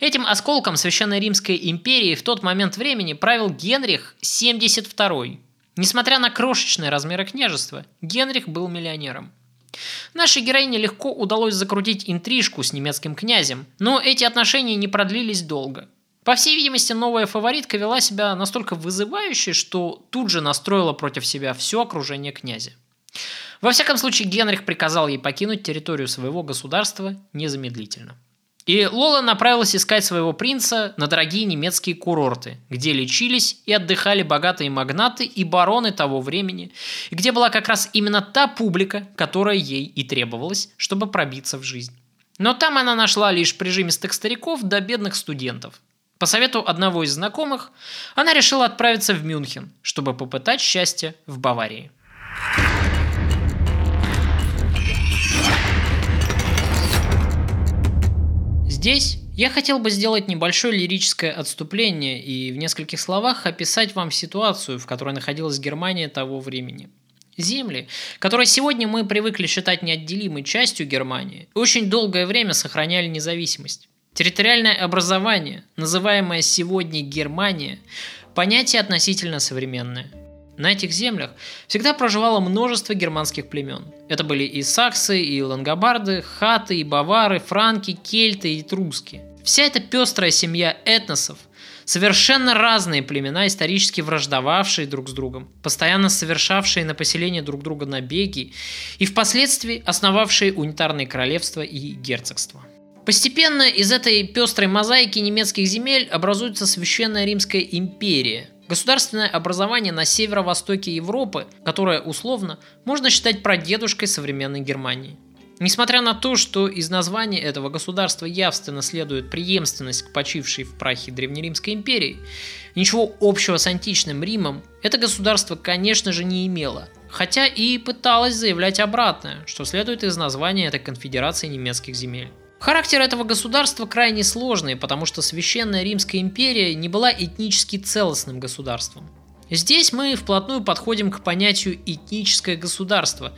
Этим осколком Священной Римской империи в тот момент времени правил Генрих 72 Несмотря на крошечные размеры княжества, Генрих был миллионером. Нашей героине легко удалось закрутить интрижку с немецким князем, но эти отношения не продлились долго. По всей видимости, новая фаворитка вела себя настолько вызывающе, что тут же настроила против себя все окружение князя. Во всяком случае, Генрих приказал ей покинуть территорию своего государства незамедлительно. И Лола направилась искать своего принца на дорогие немецкие курорты, где лечились и отдыхали богатые магнаты и бароны того времени, и где была как раз именно та публика, которая ей и требовалась, чтобы пробиться в жизнь. Но там она нашла лишь прижимистых стариков да бедных студентов. По совету одного из знакомых, она решила отправиться в Мюнхен, чтобы попытать счастье в Баварии. Здесь я хотел бы сделать небольшое лирическое отступление и в нескольких словах описать вам ситуацию, в которой находилась Германия того времени. Земли, которые сегодня мы привыкли считать неотделимой частью Германии, очень долгое время сохраняли независимость. Территориальное образование, называемое сегодня Германия, понятие относительно современное. На этих землях всегда проживало множество германских племен. Это были и саксы, и лангобарды, хаты, и бавары, франки, кельты и труски. Вся эта пестрая семья этносов, совершенно разные племена, исторически враждовавшие друг с другом, постоянно совершавшие на поселение друг друга набеги и впоследствии основавшие унитарные королевства и герцогства. Постепенно из этой пестрой мозаики немецких земель образуется Священная Римская империя – Государственное образование на северо-востоке Европы, которое условно можно считать прадедушкой современной Германии. Несмотря на то, что из названия этого государства явственно следует преемственность к почившей в прахе Древнеримской империи, ничего общего с античным Римом это государство, конечно же, не имело, хотя и пыталось заявлять обратное, что следует из названия этой конфедерации немецких земель. Характер этого государства крайне сложный, потому что Священная Римская империя не была этнически целостным государством. Здесь мы вплотную подходим к понятию этническое государство,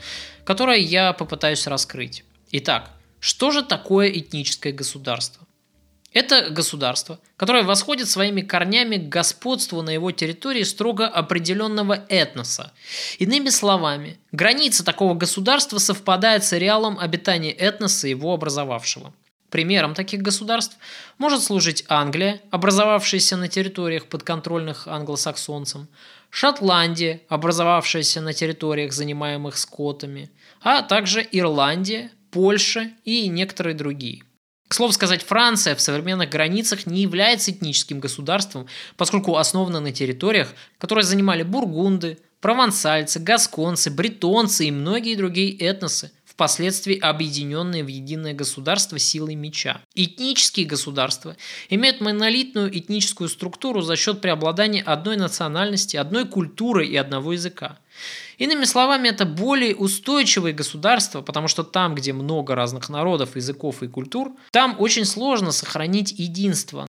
которое я попытаюсь раскрыть. Итак, что же такое этническое государство? Это государство, которое восходит своими корнями к господству на его территории строго определенного этноса. Иными словами, граница такого государства совпадает с ареалом обитания этноса, его образовавшего. Примером таких государств может служить Англия, образовавшаяся на территориях подконтрольных англосаксонцам, Шотландия, образовавшаяся на территориях, занимаемых скотами, а также Ирландия, Польша и некоторые другие – к слову сказать, Франция в современных границах не является этническим государством, поскольку основана на территориях, которые занимали бургунды, провансальцы, гасконцы, бретонцы и многие другие этносы, впоследствии объединенные в единое государство силой меча. Этнические государства имеют монолитную этническую структуру за счет преобладания одной национальности, одной культуры и одного языка. Иными словами, это более устойчивые государства, потому что там, где много разных народов, языков и культур, там очень сложно сохранить единство.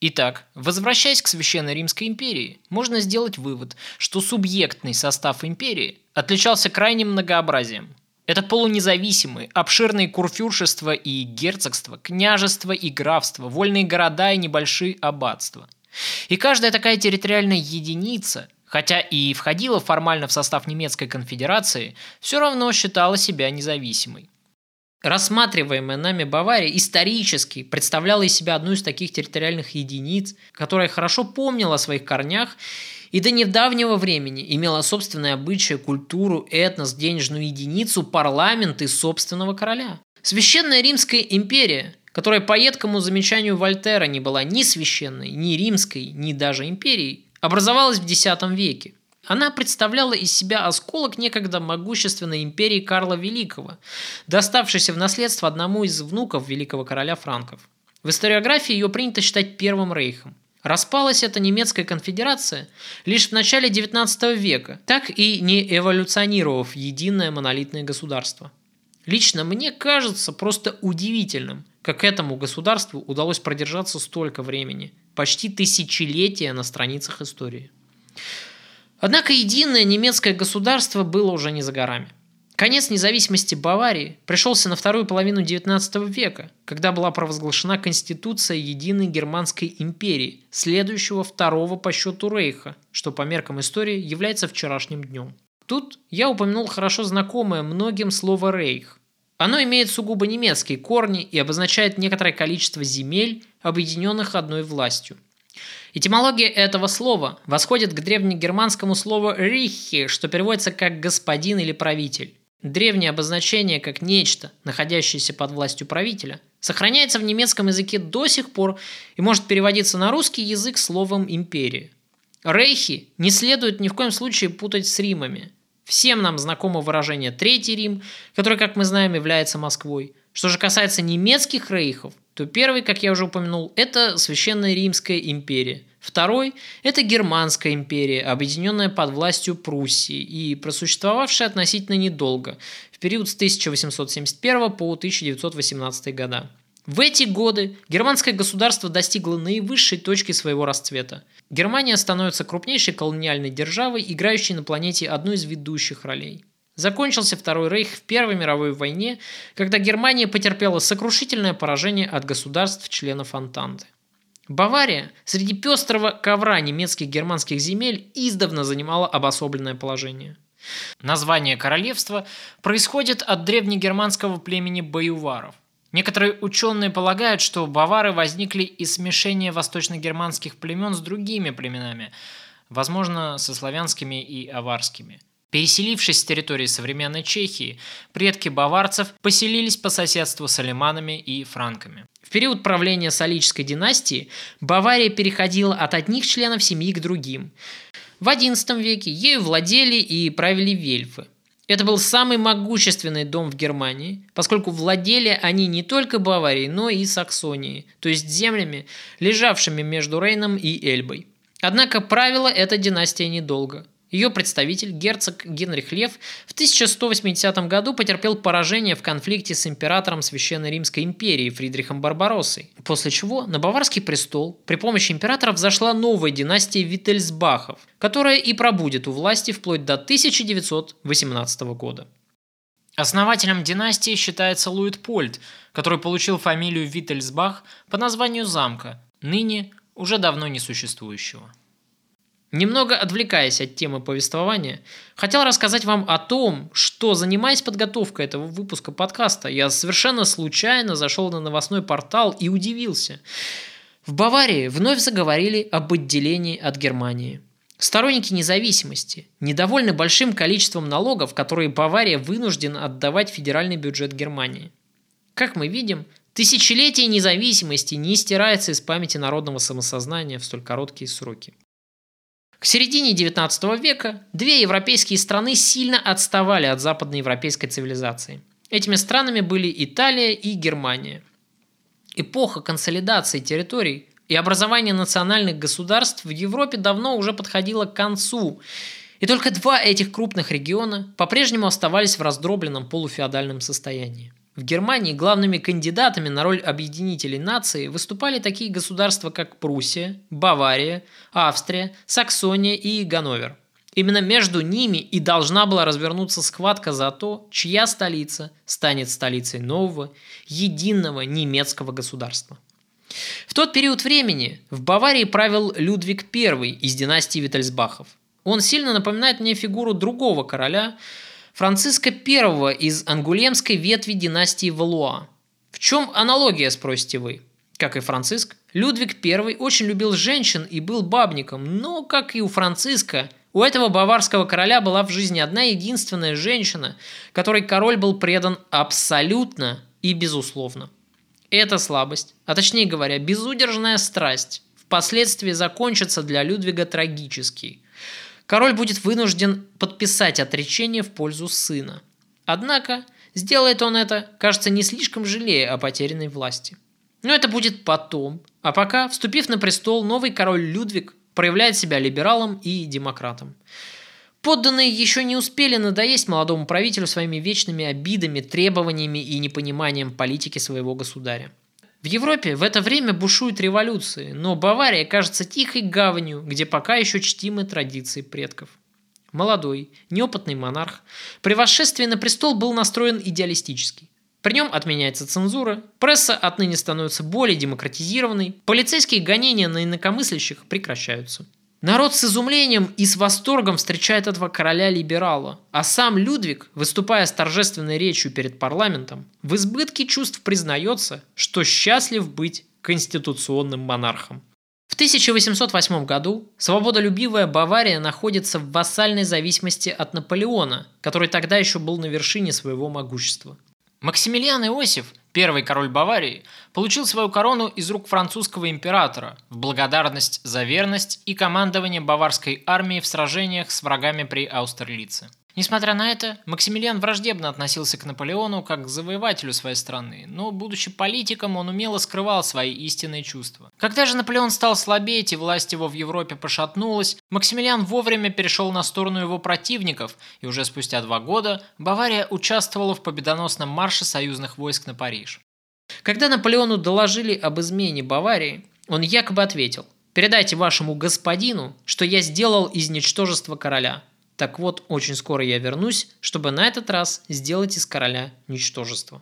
Итак, возвращаясь к Священной Римской империи, можно сделать вывод, что субъектный состав империи отличался крайним многообразием. Это полунезависимые, обширные курфюршества и герцогства, княжества и графства, вольные города и небольшие аббатства. И каждая такая территориальная единица хотя и входила формально в состав немецкой конфедерации, все равно считала себя независимой. Рассматриваемая нами Бавария исторически представляла из себя одну из таких территориальных единиц, которая хорошо помнила о своих корнях и до недавнего времени имела собственное обычаи, культуру, этнос, денежную единицу, парламент и собственного короля. Священная Римская империя, которая по едкому замечанию Вольтера не была ни священной, ни римской, ни даже империей, образовалась в X веке. Она представляла из себя осколок некогда могущественной империи Карла Великого, доставшейся в наследство одному из внуков великого короля франков. В историографии ее принято считать Первым рейхом. Распалась эта немецкая конфедерация лишь в начале XIX века, так и не эволюционировав единое монолитное государство. Лично мне кажется просто удивительным, как этому государству удалось продержаться столько времени, почти тысячелетия на страницах истории. Однако единое немецкое государство было уже не за горами. Конец независимости Баварии пришелся на вторую половину XIX века, когда была провозглашена Конституция Единой Германской империи, следующего второго по счету Рейха, что по меркам истории является вчерашним днем. Тут я упомянул хорошо знакомое многим слово «рейх». Оно имеет сугубо немецкие корни и обозначает некоторое количество земель, объединенных одной властью – Этимология этого слова восходит к древнегерманскому слову «рихи», что переводится как «господин» или «правитель». Древнее обозначение как нечто, находящееся под властью правителя, сохраняется в немецком языке до сих пор и может переводиться на русский язык словом «империя». Рейхи не следует ни в коем случае путать с Римами. Всем нам знакомо выражение «Третий Рим», который, как мы знаем, является Москвой. Что же касается немецких рейхов, то первый, как я уже упомянул, это Священная Римская империя. Второй – это Германская империя, объединенная под властью Пруссии и просуществовавшая относительно недолго, в период с 1871 по 1918 года. В эти годы германское государство достигло наивысшей точки своего расцвета. Германия становится крупнейшей колониальной державой, играющей на планете одну из ведущих ролей. Закончился Второй Рейх в Первой мировой войне, когда Германия потерпела сокрушительное поражение от государств-членов Антанты. Бавария среди пестрого ковра немецких германских земель издавна занимала обособленное положение. Название королевства происходит от древнегерманского племени баюваров. Некоторые ученые полагают, что бавары возникли из смешения восточно-германских племен с другими племенами, возможно, со славянскими и аварскими – Переселившись с территории современной Чехии, предки баварцев поселились по соседству с алиманами и франками. В период правления Солической династии Бавария переходила от одних членов семьи к другим. В XI веке ею владели и правили вельфы. Это был самый могущественный дом в Германии, поскольку владели они не только Баварией, но и Саксонией, то есть землями, лежавшими между Рейном и Эльбой. Однако правила эта династия недолго – ее представитель, герцог Генрих Лев, в 1180 году потерпел поражение в конфликте с императором Священной Римской империи Фридрихом Барбароссой, после чего на Баварский престол при помощи императора взошла новая династия Виттельсбахов, которая и пробудет у власти вплоть до 1918 года. Основателем династии считается Луитпольд, который получил фамилию Виттельсбах по названию замка, ныне уже давно не существующего. Немного отвлекаясь от темы повествования, хотел рассказать вам о том, что, занимаясь подготовкой этого выпуска подкаста, я совершенно случайно зашел на новостной портал и удивился. В Баварии вновь заговорили об отделении от Германии. Сторонники независимости недовольны большим количеством налогов, которые Бавария вынуждена отдавать в федеральный бюджет Германии. Как мы видим, тысячелетие независимости не стирается из памяти народного самосознания в столь короткие сроки. К середине XIX века две европейские страны сильно отставали от западноевропейской цивилизации. Этими странами были Италия и Германия. Эпоха консолидации территорий и образования национальных государств в Европе давно уже подходила к концу, и только два этих крупных региона по-прежнему оставались в раздробленном полуфеодальном состоянии. В Германии главными кандидатами на роль объединителей нации выступали такие государства, как Пруссия, Бавария, Австрия, Саксония и Ганновер. Именно между ними и должна была развернуться схватка за то, чья столица станет столицей нового, единого немецкого государства. В тот период времени в Баварии правил Людвиг I из династии Виттельсбахов. Он сильно напоминает мне фигуру другого короля, Франциска I из ангулемской ветви династии Валуа. В чем аналогия, спросите вы? Как и Франциск, Людвиг I очень любил женщин и был бабником, но, как и у Франциска, у этого баварского короля была в жизни одна единственная женщина, которой король был предан абсолютно и безусловно. Эта слабость, а точнее говоря, безудержная страсть, впоследствии закончится для Людвига трагически. Король будет вынужден подписать отречение в пользу сына. Однако, сделает он это, кажется, не слишком жалея о потерянной власти. Но это будет потом. А пока, вступив на престол, новый король Людвиг проявляет себя либералом и демократом. Подданные еще не успели надоесть молодому правителю своими вечными обидами, требованиями и непониманием политики своего государя. В Европе в это время бушуют революции, но Бавария кажется тихой гаванью, где пока еще чтимы традиции предков. Молодой, неопытный монарх при восшествии на престол был настроен идеалистически. При нем отменяется цензура, пресса отныне становится более демократизированной, полицейские гонения на инакомыслящих прекращаются. Народ с изумлением и с восторгом встречает этого короля-либерала, а сам Людвиг, выступая с торжественной речью перед парламентом, в избытке чувств признается, что счастлив быть конституционным монархом. В 1808 году свободолюбивая Бавария находится в вассальной зависимости от Наполеона, который тогда еще был на вершине своего могущества. Максимилиан Иосиф, первый король Баварии, получил свою корону из рук французского императора в благодарность за верность и командование баварской армией в сражениях с врагами при Аустерлице. Несмотря на это, Максимилиан враждебно относился к Наполеону как к завоевателю своей страны, но, будучи политиком, он умело скрывал свои истинные чувства. Когда же Наполеон стал слабеть и власть его в Европе пошатнулась, Максимилиан вовремя перешел на сторону его противников, и уже спустя два года Бавария участвовала в победоносном марше союзных войск на Париж. Когда Наполеону доложили об измене Баварии, он якобы ответил «Передайте вашему господину, что я сделал из ничтожества короля. Так вот, очень скоро я вернусь, чтобы на этот раз сделать из короля ничтожество.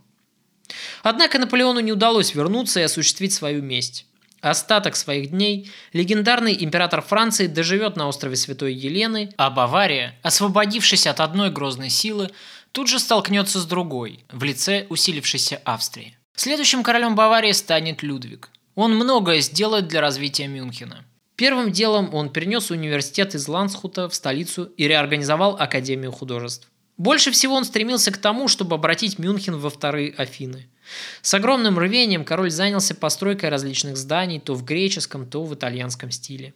Однако Наполеону не удалось вернуться и осуществить свою месть. Остаток своих дней легендарный император Франции доживет на острове Святой Елены, а Бавария, освободившись от одной грозной силы, тут же столкнется с другой, в лице усилившейся Австрии. Следующим королем Баварии станет Людвиг. Он многое сделает для развития Мюнхена – Первым делом он перенес университет из Лансхута в столицу и реорганизовал Академию художеств. Больше всего он стремился к тому, чтобы обратить Мюнхен во вторые Афины. С огромным рвением король занялся постройкой различных зданий то в греческом, то в итальянском стиле.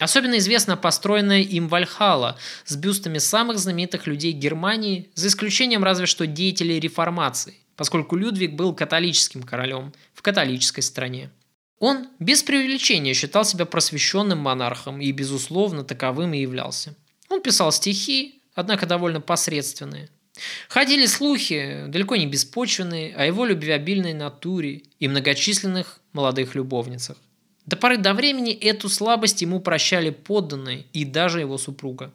Особенно известна построенная им Вальхала с бюстами самых знаменитых людей Германии, за исключением разве что деятелей реформации, поскольку Людвиг был католическим королем в католической стране. Он без преувеличения считал себя просвещенным монархом и, безусловно, таковым и являлся. Он писал стихи, однако довольно посредственные. Ходили слухи, далеко не беспочвенные, о его любвеобильной натуре и многочисленных молодых любовницах. До поры до времени эту слабость ему прощали подданные и даже его супруга.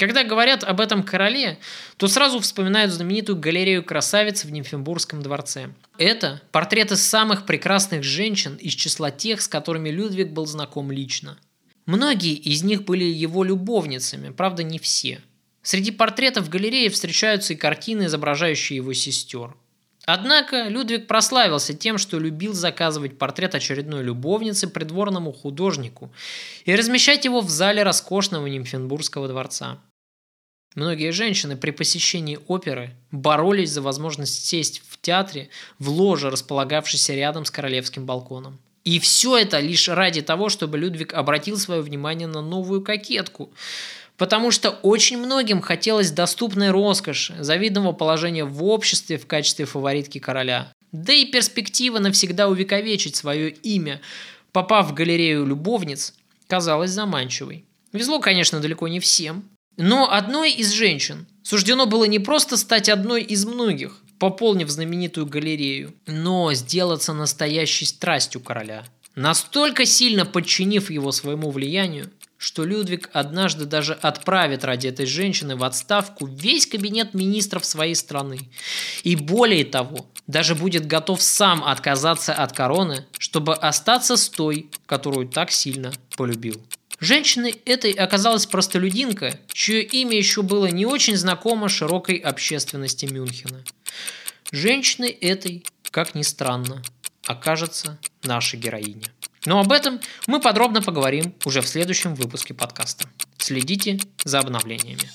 Когда говорят об этом короле, то сразу вспоминают знаменитую галерею красавиц в Нимфенбургском дворце. Это портреты самых прекрасных женщин из числа тех, с которыми Людвиг был знаком лично. Многие из них были его любовницами, правда не все. Среди портретов в галерее встречаются и картины, изображающие его сестер. Однако Людвиг прославился тем, что любил заказывать портрет очередной любовницы придворному художнику и размещать его в зале роскошного Нимфенбургского дворца. Многие женщины при посещении оперы боролись за возможность сесть в театре в ложе, располагавшейся рядом с королевским балконом. И все это лишь ради того, чтобы Людвиг обратил свое внимание на новую кокетку. Потому что очень многим хотелось доступной роскоши, завидного положения в обществе в качестве фаворитки короля. Да и перспектива навсегда увековечить свое имя, попав в галерею любовниц, казалась заманчивой. Везло, конечно, далеко не всем. Но одной из женщин суждено было не просто стать одной из многих, пополнив знаменитую галерею, но сделаться настоящей страстью короля. Настолько сильно подчинив его своему влиянию, что Людвиг однажды даже отправит ради этой женщины в отставку весь кабинет министров своей страны. И более того, даже будет готов сам отказаться от короны, чтобы остаться с той, которую так сильно полюбил. Женщиной этой оказалась простолюдинка, чье имя еще было не очень знакомо широкой общественности Мюнхена. Женщиной этой, как ни странно, окажется наша героиня. Но об этом мы подробно поговорим уже в следующем выпуске подкаста. Следите за обновлениями.